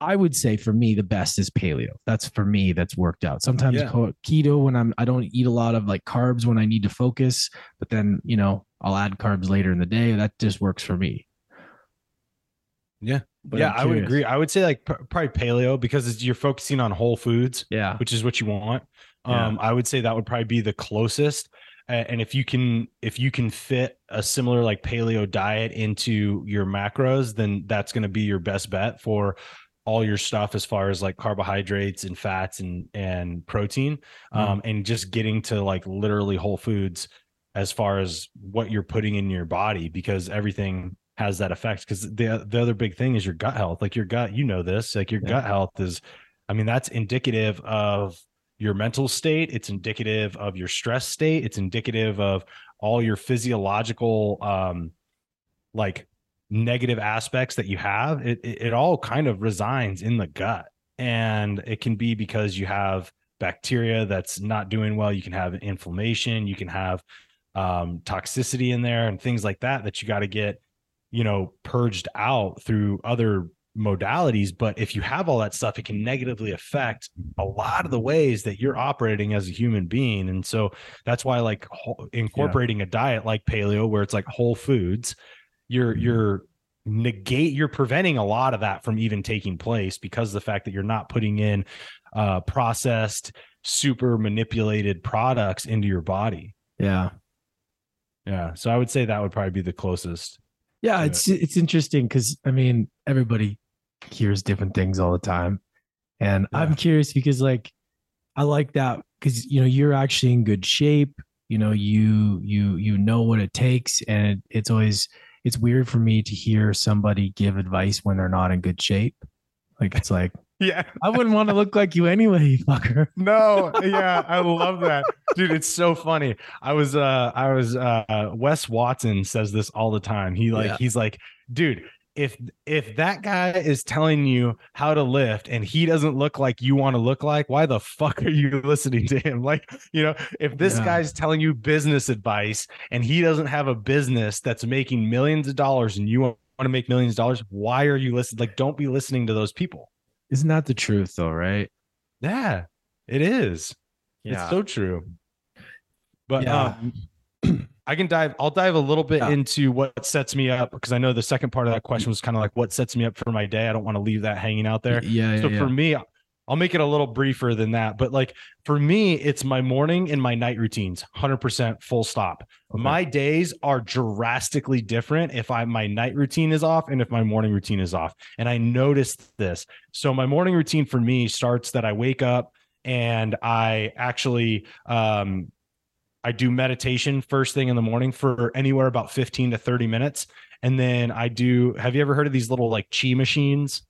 I would say for me the best is paleo. That's for me that's worked out. Sometimes Yeah. keto when I'm I don't eat a lot of like carbs when I need to focus, but then you know I'll add carbs later in the day. That just works for me. Yeah. But yeah I'm would agree i would say like probably paleo because you're focusing on whole foods Yeah, which is what you want Yeah. um i would say that would probably be the closest and if you can if you can fit a similar like paleo diet into your macros then that's going to be your best bet for all your stuff as far as like carbohydrates and fats and and protein Mhm. um and just getting to like literally whole foods as far as what you're putting in your body because everything has that effect because the the other big thing is your gut health like your gut you know this like your Yeah. gut health is i mean that's indicative of your mental state it's indicative of your stress state it's indicative of all your physiological um like negative aspects that you have it, it it all kind of resides in the gut and it can be because you have bacteria that's not doing well you can have inflammation you can have um toxicity in there and things like that that you got to get you know purged out through other modalities. But if you have all that stuff, it can negatively affect a lot of the ways that you're operating as a human being. And so that's why like incorporating yeah. a diet like paleo, where it's like whole foods, you're, you're, negate you're preventing a lot of that from even taking place because the fact that you're not putting in uh processed super manipulated products into your body. Yeah. Yeah. So i would say that would probably be the closest yeah it's it. it's interesting because i mean everybody hears different things all the time. And yeah. i'm curious because like i like that because you know you're actually in good shape. You know you you you know what it takes and it's always it's weird for me to hear somebody give advice when they're not in good shape. Like it's like, <laughs> yeah, I wouldn't want to look like you anyway, fucker. <laughs> No, yeah, I love that, dude. It's so funny. I was, uh, I was, uh, Wes Watson says this all the time. He like, yeah. he's like, dude, if if that guy is telling you how to lift and he doesn't look like you want to look like why the fuck are you <laughs> listening to him like you know if this yeah. guy's telling you business advice and he doesn't have a business that's making millions of dollars and you want to make millions of dollars why are you listening like don't be listening to those people isn't that the truth though right yeah it is yeah. it's so true but yeah. um <clears throat> I can dive. I'll dive a little bit yeah. into what sets me up because I know the second part of that question was kind of like what sets me up for my day. I don't want to leave that hanging out there. Yeah. So yeah, for me, I'll make it a little briefer than that. But like for me, it's my morning and my night routines, hundred percent, full stop. Okay. My days are drastically different if I my night routine is off and if my morning routine is off. And I noticed this. So my morning routine for me starts that I wake up and I actually um, I do meditation first thing in the morning for anywhere about 15 to 30 minutes. And then I do, have you ever heard of these little like chi machines?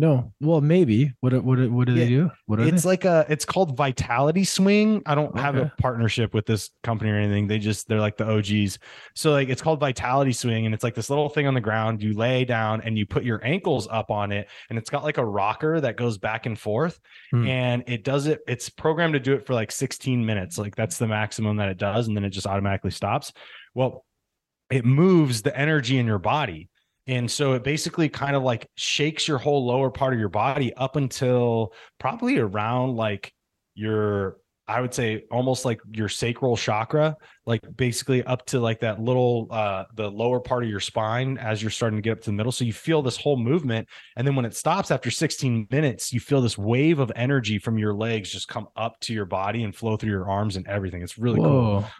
No, well, maybe. What what what do yeah. they do? What it's they? like a it's called Vitality Swing. I don't okay. have a partnership with this company or anything. They just they're like the OGs. So like it's called Vitality Swing, and it's like this little thing on the ground. You lay down and you put your ankles up on it, and it's got like a rocker that goes back and forth, hmm. and it does it. It's programmed to do it for like 16 minutes. Like that's the maximum that it does, and then it just automatically stops. Well, it moves the energy in your body and so it basically kind of like shakes your whole lower part of your body up until probably around like your I would say almost like your sacral chakra, like basically up to like that little uh the lower part of your spine as you're starting to get up to the middle. So you feel this whole movement. And then when it stops after 16 minutes, you feel this wave of energy from your legs just come up to your body and flow through your arms and everything. It's really Whoa. cool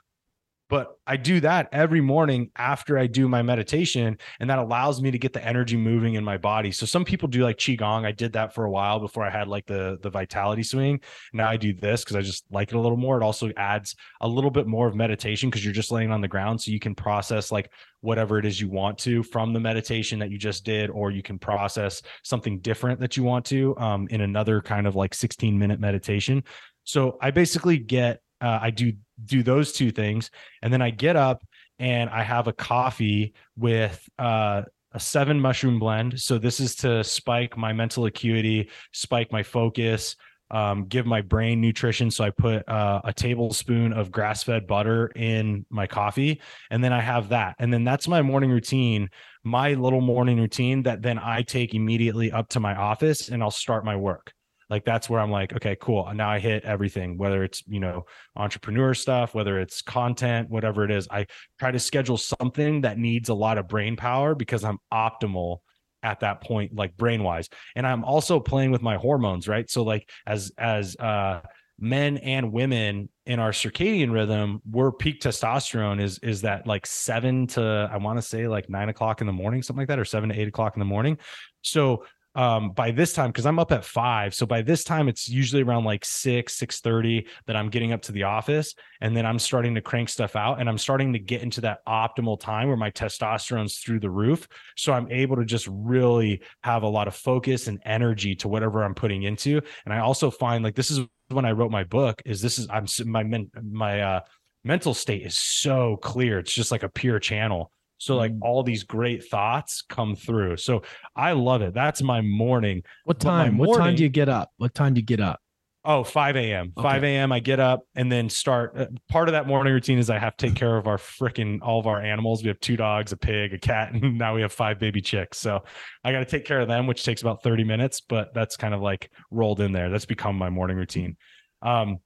but I do that every morning after I do my meditation, and that allows me to get the energy moving in my body. So some people do like qigong. I did that for a while before I had like the the vitality swing. Now I do this because I just like it a little more. It also adds a little bit more of meditation because you're just laying on the ground, so you can process like whatever it is you want to from the meditation that you just did, or you can process something different that you want to um, in another kind of like 16 minute meditation. So I basically get uh, I do do those two things, and then I get up and I have a coffee with uh, a seven mushroom blend. So this is to spike my mental acuity, spike my focus, um, give my brain nutrition. So I put uh, a tablespoon of grass fed butter in my coffee, and then I have that, and then that's my morning routine. My little morning routine that then I take immediately up to my office and I'll start my work like that's where i'm like okay cool now i hit everything whether it's you know entrepreneur stuff whether it's content whatever it is i try to schedule something that needs a lot of brain power because i'm optimal at that point like brain wise and i'm also playing with my hormones right? So like as as uh men and women in our circadian rhythm we're peak testosterone is is that like seven to i want to say like nine o'clock in the morning something like that or seven to eight o'clock in the morning. So um, by this time because i'm up at five so by this time it's usually around like six six thirty that i'm getting up to the office and then i'm starting to crank stuff out and i'm starting to get into that optimal time where my testosterone's through the roof so i'm able to just really have a lot of focus and energy to whatever i'm putting into and i also find like this is when i wrote my book is this is i'm my men, my uh mental state is so clear it's just like a pure channel so like mm. all these great thoughts come through. So I love it. That's my morning. What time? Morning, what time do you get up? What time do you get up? Oh, 5 a.m. 5 a.m. I get up and then start. Uh, part of that morning routine is I have to take care of our freaking all of our animals. We have two dogs, a pig, a cat, <laughs> and now we have five baby chicks. So I got to take care of them, which takes about 30 minutes, but that's kind of like rolled in there. That's become my morning routine. Um,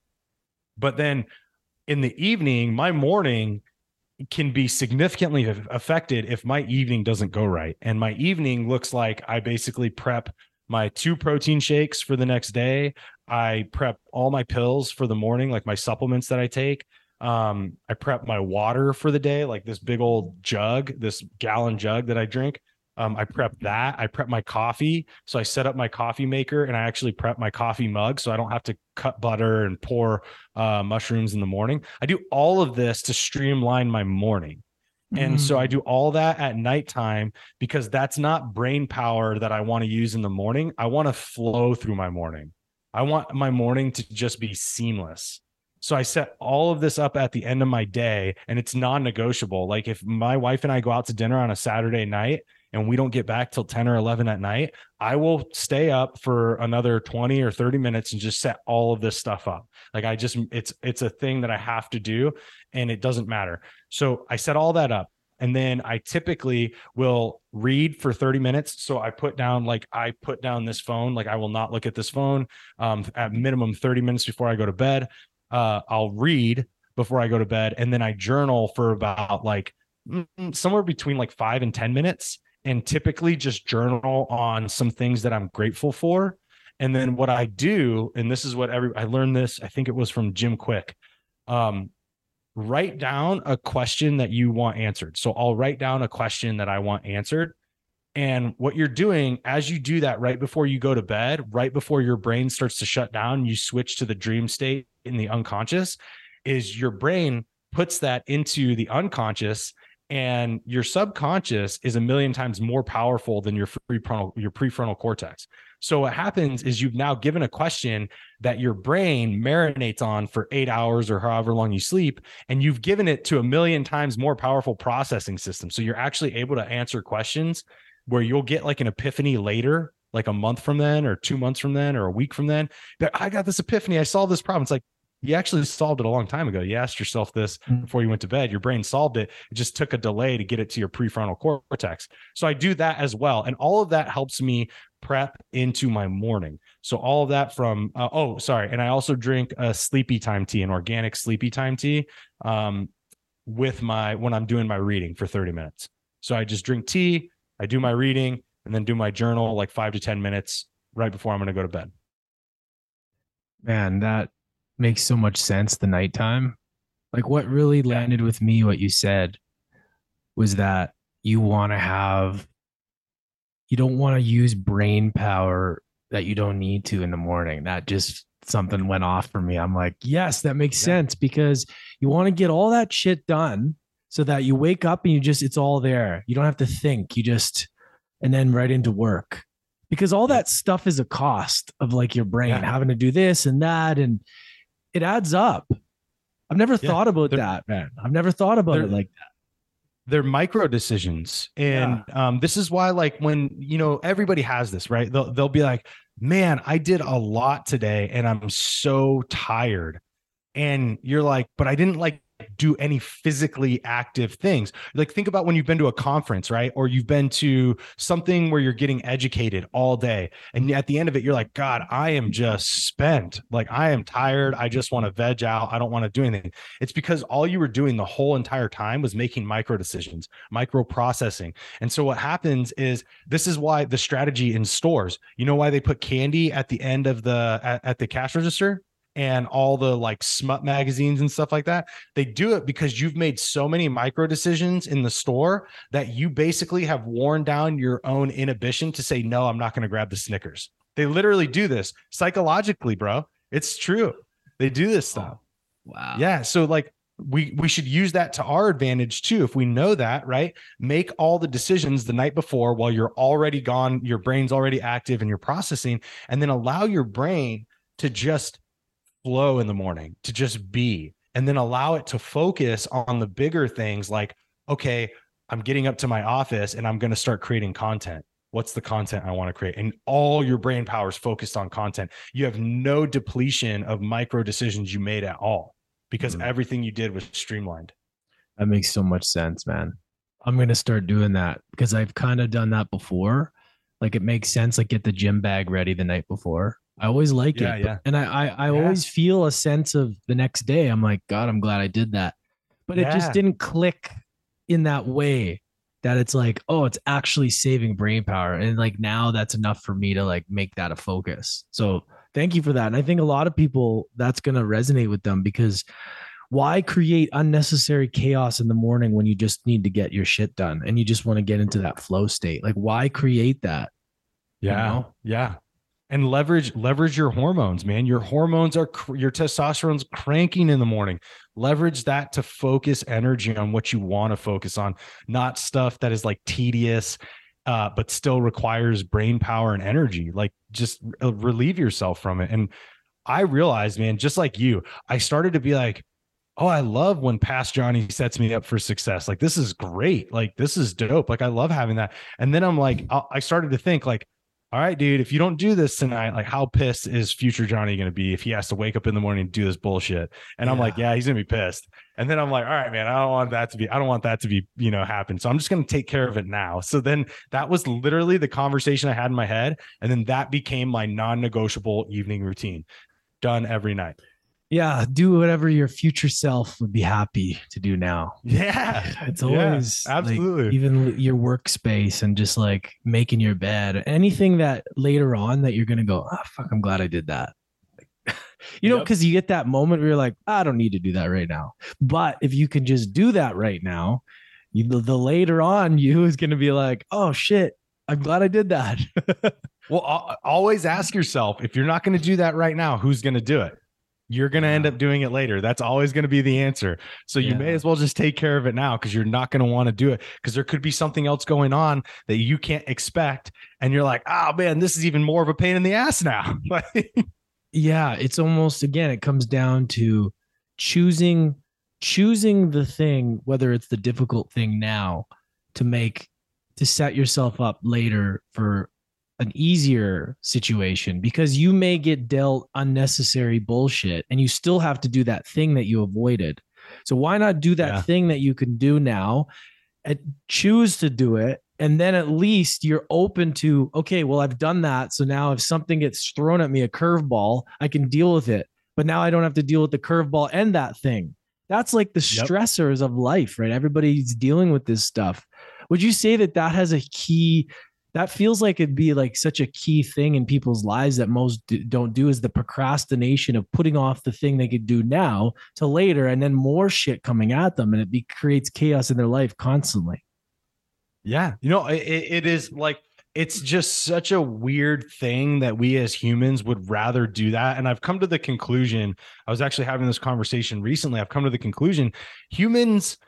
but then in the evening, my morning can be significantly affected if my evening doesn't go right. And my evening looks like I basically prep my two protein shakes for the next day. I prep all my pills for the morning, like my supplements that I take. Um, I prep my water for the day, like this big old jug, this gallon jug that I drink. Um, I prep that. I prep my coffee. So I set up my coffee maker and I actually prep my coffee mug so I don't have to cut butter and pour uh, mushrooms in the morning. I do all of this to streamline my morning. And mm. so I mm. do all that at nighttime because that's not brain power that I want to use in the morning. I want to flow through my morning. I want my morning to just be seamless. So I set all of this up at the end of my day and it's non negotiable. Like if my wife and I go out to dinner on a Saturday night and we don't get back till 10 or 11 at night, I will stay up for another 20 or 30 minutes and just set all of this stuff up. Like I just it's it's a thing that I have to do and it doesn't matter. So I set all that up and then I typically will read for 30 minutes. So I put down like I put down this phone, like I will not look at this phone um, at minimum 30 minutes before I go to bed. Uh, I'll read before I go to bed, and then I journal for about like mm, somewhere between like five and 10 minutes and typically just journal on some things that I'm grateful for. And then what I do, and this is what every I learned this, I think it was from Jim Kwik. Um, write down a question that you want answered. So I'll write down a question that I want answered. And what you're doing as you do that right before you go to bed, right before your brain starts to shut down, you switch to the dream state in the unconscious, is your brain puts that into the unconscious and your subconscious is a million times more powerful than your prefrontal your prefrontal cortex. So what happens is you've now given a question that your brain marinates on for 8 hours or however long you sleep and you've given it to a million times more powerful processing system. So you're actually able to answer questions where you'll get like an epiphany later like a month from then or 2 months from then or a week from then that I got this epiphany I solved this problem. It's like you actually solved it a long time ago. You asked yourself this mm. before you went to bed. Your brain solved it. It just took a delay to get it to your prefrontal cortex. So I do that as well. And all of that helps me prep into my morning. So all of that from, uh, oh, sorry. And I also drink a sleepy time tea, an organic sleepy time tea um, with my, when I'm doing my reading for 30 minutes. So I just drink tea, I do my reading, and then do my journal like five to 10 minutes right before I'm going to go to bed. Man, that makes so much sense the nighttime. Like what really landed with me, what you said was that you want to have, you don't want to use brain power that you don't need to in the morning. That just something went off for me. I'm like, yes, that makes yeah. sense because you want to get all that shit done so that you wake up and you just, it's all there. You don't have to think. You just, and then right into work because all that stuff is a cost of like your brain yeah. having to do this and that. And, it adds up. I've never yeah, thought about that, man. I've never thought about it like that. They're micro decisions. And yeah. um, this is why, like, when you know, everybody has this, right? They'll they'll be like, Man, I did a lot today and I'm so tired. And you're like, but I didn't like do any physically active things. Like think about when you've been to a conference, right? Or you've been to something where you're getting educated all day. And at the end of it, you're like, God, I am just spent. Like I am tired. I just want to veg out. I don't want to do anything. It's because all you were doing the whole entire time was making micro decisions, micro processing. And so what happens is this is why the strategy in stores, you know why they put candy at the end of the at, at the cash register? And all the like smut magazines and stuff like that. They do it because you've made so many micro decisions in the store that you basically have worn down your own inhibition to say, no, I'm not going to grab the Snickers. They literally do this psychologically, bro. It's true. They do this oh, stuff. Oh, wow. Yeah. So like we we should use that to our advantage too if we know that right make all the decisions the night before while you're already gone your brain's already active and you're processing and then allow your brain to just flow in the morning to just be and then allow it to focus on the bigger things like okay i'm getting up to my office and i'm going to start creating content what's the content I want to create? And all your brain power is focused on content. You have no depletion of micro decisions you made at all because mm-hmm. everything you did was streamlined. That makes so much sense, man. I'm going to start doing that because I've kind of done that before. Like it makes sense. Like get the gym bag ready the night before. I always like yeah, it. Yeah. And I, I, I yeah. always feel a sense of the next day. I'm like, God, I'm glad I did that. But it just didn't click in that way that it's like, oh, it's actually saving brain power. And like now that's enough for me to like make that a focus. So thank you for that. And I think a lot of people that's going to resonate with them because why create unnecessary chaos in the morning when you just need to get your shit done and you just want to get into that flow state? Like, why create that? Yeah. You know? Yeah. And leverage leverage your hormones, man. Your hormones are your testosterone's cranking in the morning. Leverage that to focus energy on what you want to focus on, not stuff that is like tedious uh, but still requires brain power and energy. Like just uh, relieve yourself from it. And I realized, man, just like you, I started to be like, oh, I love when past Johnny sets me up for success. Like, this is great. Like, this is dope. Like, I love having that. And then I'm like, I started to think, like, all right, dude, if you don't do this tonight, like, how pissed is future Johnny going to be if he has to wake up in the morning and do this bullshit? And yeah. I'm like, yeah, he's going to be pissed. And then I'm like, all right, man, I don't want that to be, I don't want that to be, you know, happen. So I'm just going to take care of it now. So then that was literally the conversation I had in my head. And then that became my non negotiable evening routine done every night yeah, do whatever your future self would be happy to do now. Yeah. It's always yeah, absolutely like, even your workspace and just like making your bed, anything that later on that you're going to go, oh, fuck, I'm glad I did that. <laughs> you know, because you get that moment where you're like, I don't need to do that right now. But if you can just do that right now, you, the, the later on <laughs> you is going to be like, oh shit, I'm glad I did that. <laughs> well, always ask yourself if you're not going to do that right now, who's going to do it? You're going to end up doing it later. That's always going to be the answer. So you yeah. may as well just take care of it now because you're not going to want to do it because there could be something else going on that you can't expect. And you're like, oh man, this is even more of a pain in the ass now. <laughs> yeah. It's almost, again, it comes down to choosing, choosing the thing, whether it's the difficult thing now to make, to set yourself up later for an easier situation because you may get dealt unnecessary bullshit and you still have to do that thing that you avoided. So why not do that yeah. thing that you can do now and choose to do it and then at least you're open to okay, well I've done that so now if something gets thrown at me a curveball, I can deal with it. But now I don't have to deal with the curveball and that thing. That's like the stressors yep. of life, right? Everybody's dealing with this stuff. Would you say that that has a key that feels like it'd be like such a key thing in people's lives that most do, don't do is the procrastination of putting off the thing they could do now to later and then more shit coming at them and it be, creates chaos in their life constantly. Yeah you know it, it is like it's just such a weird thing that we as humans would rather do that and i've come to the conclusion i was actually having this conversation recently i've come to the conclusion humans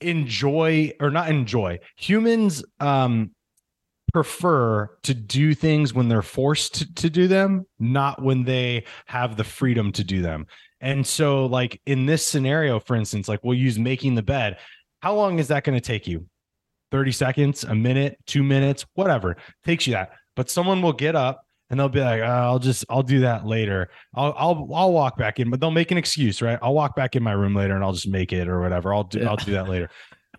enjoy or not enjoy humans um prefer to do things when they're forced to, to, do them, not when they have the freedom to do them. And so, like in this scenario, for instance, like we'll use making the bed. How long is that going to take you? 30 seconds, a minute, two minutes, whatever takes you that. But someone will get up and they'll be like, oh, I'll just, I'll do that later. I'll, I'll, I'll walk back in, but they'll make an excuse, right? I'll walk back in my room later and I'll just make it or whatever. I'll do, yeah. I'll do that later.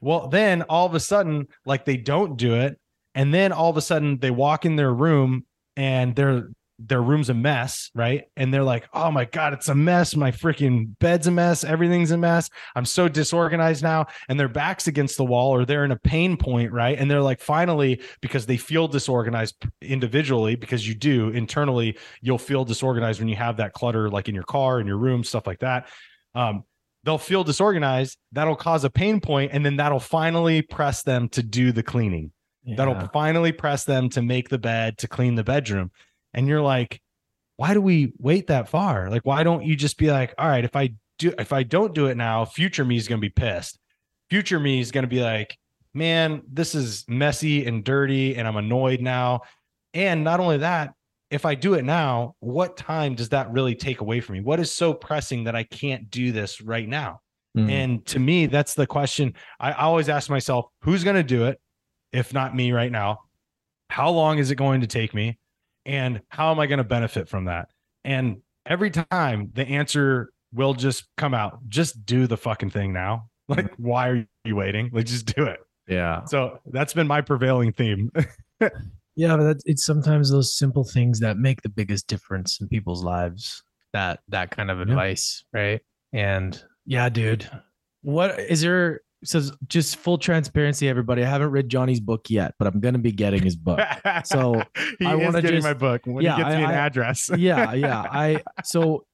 Well, then all of a sudden, like they don't do it and then all of a sudden they walk in their room and their their room's a mess, right? And they're like, "Oh my god, it's a mess. My freaking bed's a mess. Everything's a mess. I'm so disorganized now." And their backs against the wall or they're in a pain point, right? And they're like, finally, because they feel disorganized individually, because you do internally, you'll feel disorganized when you have that clutter, like in your car, in your room, stuff like that. Um, they'll feel disorganized. That'll cause a pain point, and then that'll finally press them to do the cleaning yeah. that'll finally press them to make the bed to clean the bedroom. And you're like why do we wait that far? Like why don't you just be like all right if i do if i don't do it now future me is going to be pissed. Future me is going to be like man this is messy and dirty and i'm annoyed now and not only that if i do it now what time does that really take away from me? What is so pressing that i can't do this right now? Mm. and to me that's the question i always ask myself who's going to do it if not me right now? how long is it going to take me and how am i going to benefit from that and every time the answer will just come out just do the fucking thing now <laughs> like mm-hmm. why are you waiting like just do it Yeah. so that's been my prevailing theme <laughs> Yeah, but that's, it's sometimes those simple things that make the biggest difference in people's lives. That that kind of advice, right? And yeah, dude. What is there? So just full transparency, everybody. I haven't read Johnny's book yet, but I'm gonna be getting his book. So, <laughs> he I wanna getting just- my book when yeah, he gets I- me an I- address <laughs> yeah, <laughs> yeah. I so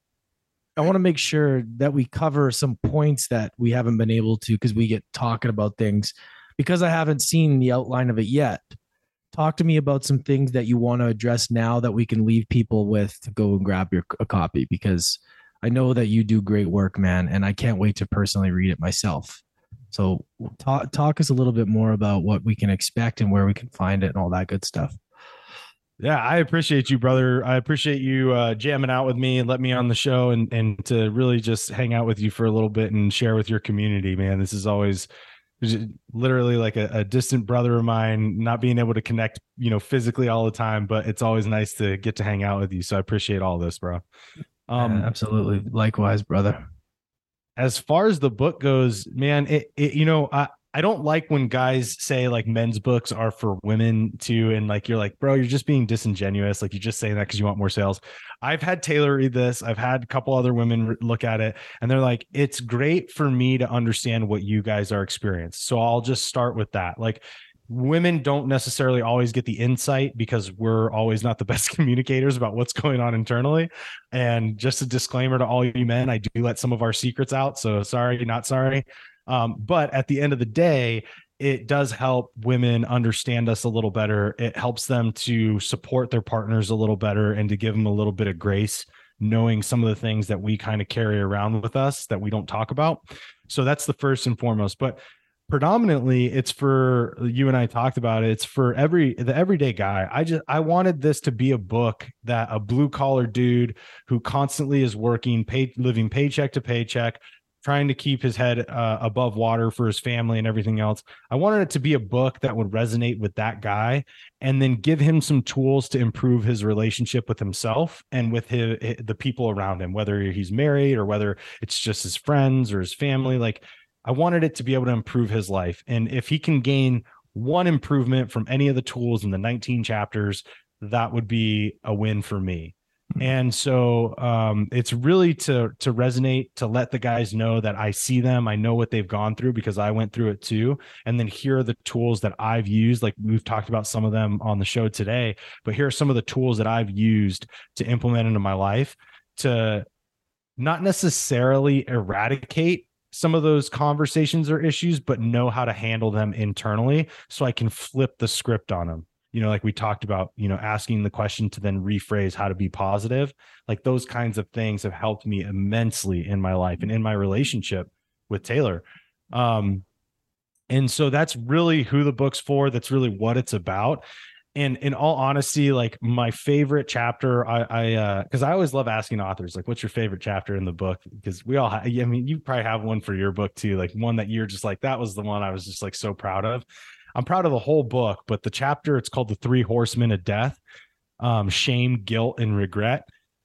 I want to make sure that we cover some points that we haven't been able to because we get talking about things because I haven't seen the outline of it yet. Talk to me about some things that you want to address now that we can leave people with to go and grab your a copy because I know that you do great work, man, and I can't wait to personally read it myself. So talk talk us a little bit more about what we can expect and where we can find it and all that good stuff. Yeah, I appreciate you, brother. I appreciate you uh, jamming out with me and let me on the show and and to really just hang out with you for a little bit and share with your community, man. This is always literally like a, a distant brother of mine, not being able to connect, you know, physically all the time, but it's always nice to get to hang out with you. So I appreciate all this, bro. Um, Um, absolutely, likewise, brother. As far as the book goes, man, it, it you know, I I don't like when guys say like men's books are for women too, and like you're like, bro, you're just being disingenuous. Like you're just saying that because you want more sales. I've had Taylor read this. I've had a couple other women look at it, and they're like, it's great for me to understand what you guys are experiencing. So I'll just start with that. Like women don't necessarily always get the insight because we're always not the <laughs> best communicators about what's going on internally. And just a disclaimer to all you men, I do let some of our secrets out. So sorry, not sorry. Um, but at the end of the day, it does help women understand us a little better. It helps them to support their partners a little better and to give them a little bit of grace, knowing some of the things that we kind of carry around with us that we don't talk about. So that's the first and foremost. But predominantly it's for you and I talked about it. It's for every the everyday guy. I just I wanted this to be a book that a blue collar dude who constantly is working, pay, living paycheck to paycheck, trying to keep his head uh, above water for his family and everything else. I wanted it to be a book that would resonate with that guy and then give him some tools to improve his relationship with himself and with his, the people around him, whether he's married or whether it's just his friends or his family. Like I wanted it to be able to improve his life. And if he can gain one improvement from any of the tools in the 19 chapters, that would be a win for me. And so um, it's really to to resonate, to let the guys know that I see them, I know what they've gone through because I went through it too. And then here are the tools that I've used. Like we've talked about some of them on the show today, but here are some of the tools that I've used to implement into my life to not necessarily eradicate some of those conversations or issues, but know how to handle them internally so I can flip the script on them. You know, like we talked about, you know, asking the question to then rephrase how to be positive. Like those kinds of things have helped me immensely in my life and in my relationship with Taylor. Um, and so that's really who the book's for. That's really what it's about. And in all honesty, like my favorite chapter, I, I, uh, cause I always love asking authors, like, what's your favorite chapter in the book? Because we all, ha- I mean, you probably have one for your book too, like one that you're just like, that was the one I was just like so proud of. I'm proud of the whole book, but the chapter, it's called The Three Horsemen of Death um, Shame, Guilt, and Regret.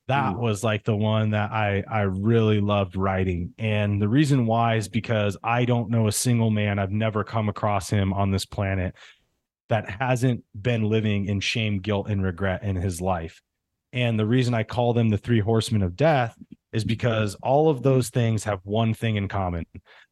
That Ooh. was like the one that I I really loved writing. And the reason why is because I don't know a single man, I've never come across him on this planet that hasn't been living in shame, guilt, and regret in his life. And the reason I call them the three horsemen of death is because all of those things have one thing in common.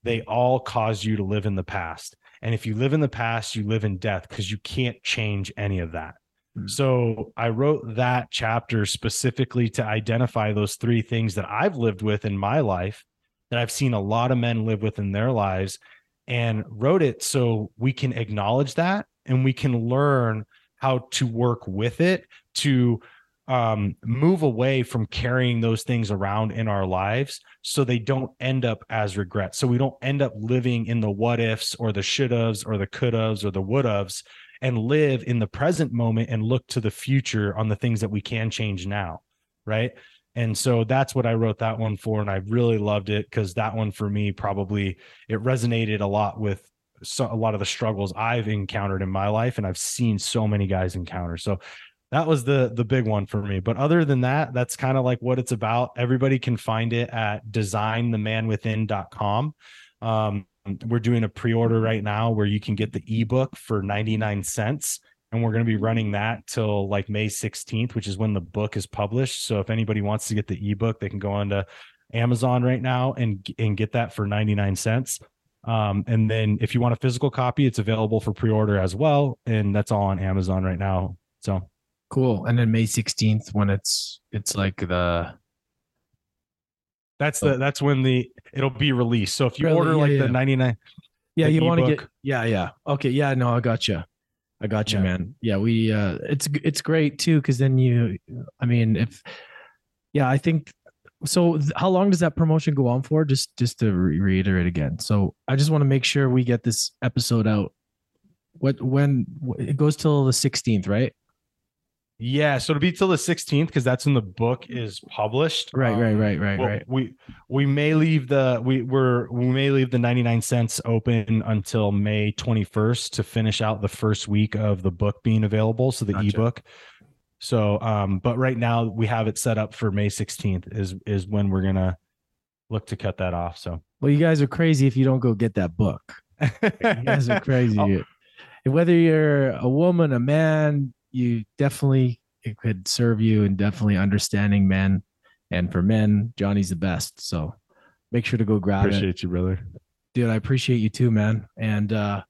They all cause you to live in the past. And if you live in the past, you live in death because you can't change any of that. Hmm. So I wrote that chapter specifically to identify those three things that I've lived with in my life, that I've seen a lot of men live with in their lives, and wrote it so we can acknowledge that and we can learn how to work with it to um, move away from carrying those things around in our lives so they don't end up as regrets. So we don't end up living in the what ifs or the should haves or the could haves or the would haves and live in the present moment and look to the future on the things that we can change now. Right. And so that's what I wrote that one for. And I really loved it because that one for me probably it resonated a lot with so, a lot of the struggles I've encountered in my life, and I've seen so many guys encounter. So that was the the big one for me. But other than that, that's kind of like what it's about. Everybody can find it at designthemanwithin.com. Um, we're doing a pre-order right now where you can get the ebook for 99 cents and we're going to be running that till like May 16th, which is when the book is published. So if anybody wants to get the ebook, they can go onto Amazon right now and and get that for 99 cents. Um, and then if you want a physical copy, it's available for pre-order as well, and that's all on Amazon right now. So cool. And then May 16th when it's it's like the that's the that's when the it'll be released. So if you Really? order like yeah. the 99 yeah the you want to get yeah yeah okay yeah no I got you. I got you, Yeah. man. Yeah, we uh it's it's great too cuz then you I mean if yeah, I think so th- how long does that promotion go on for just just to re- reiterate again. So I just want to make sure we get this episode out what when it goes till the 16th, right? Yeah, so it'll be till the 16th because that's when the book is published. Right, right, Um, right, right, well, right. We we may leave the we we're we may leave the 99 cents open until May 21st to finish out the first week of the book being available. So the Gotcha. ebook. So um, but right now we have it set up for May 16th is is when we're gonna look to cut that off. So Well, you guys are crazy if you don't go get that book. You guys are crazy. <laughs> Oh. Whether you're a woman, a man, you definitely it could serve you and definitely understanding men. And for men, Johnny's the best. So make sure to go grab it. appreciate you, brother. Dude, I appreciate you too, man. And uh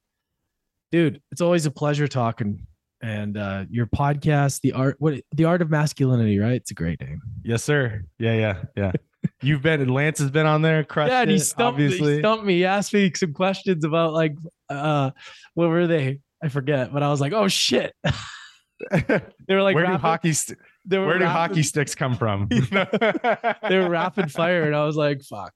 dude, it's always a pleasure talking. And uh your podcast, the art what the art of masculinity, right? It's a great name. Yes, sir. Yeah, yeah, yeah. You've been Lance has been on there, crushed yeah, and he stumped, me- obviously. he stumped me. He asked me some questions about like uh what were they? I forget, but I was like, oh shit. <laughs> they were like where do hockey st- where do hockey sticks come from? <laughs> they were rapid <laughs> fire, and I was like, fuck.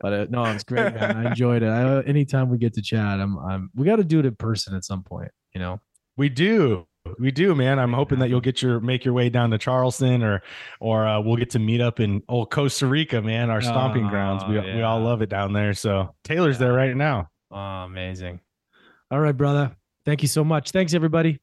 But uh, no, it's great, man. I enjoyed it. I, anytime we get to chat, I'm, I'm we got to do it in person at some point. You know, We do. We do, man. I'm hoping that you'll get your make your way down to Charleston or or uh, we'll get to meet up in old Costa Rica, man, our stomping Oh, grounds. We we all love it down there. So Taylor's there right now. oh, amazing. All right, brother. Thank you so much. Thanks, everybody.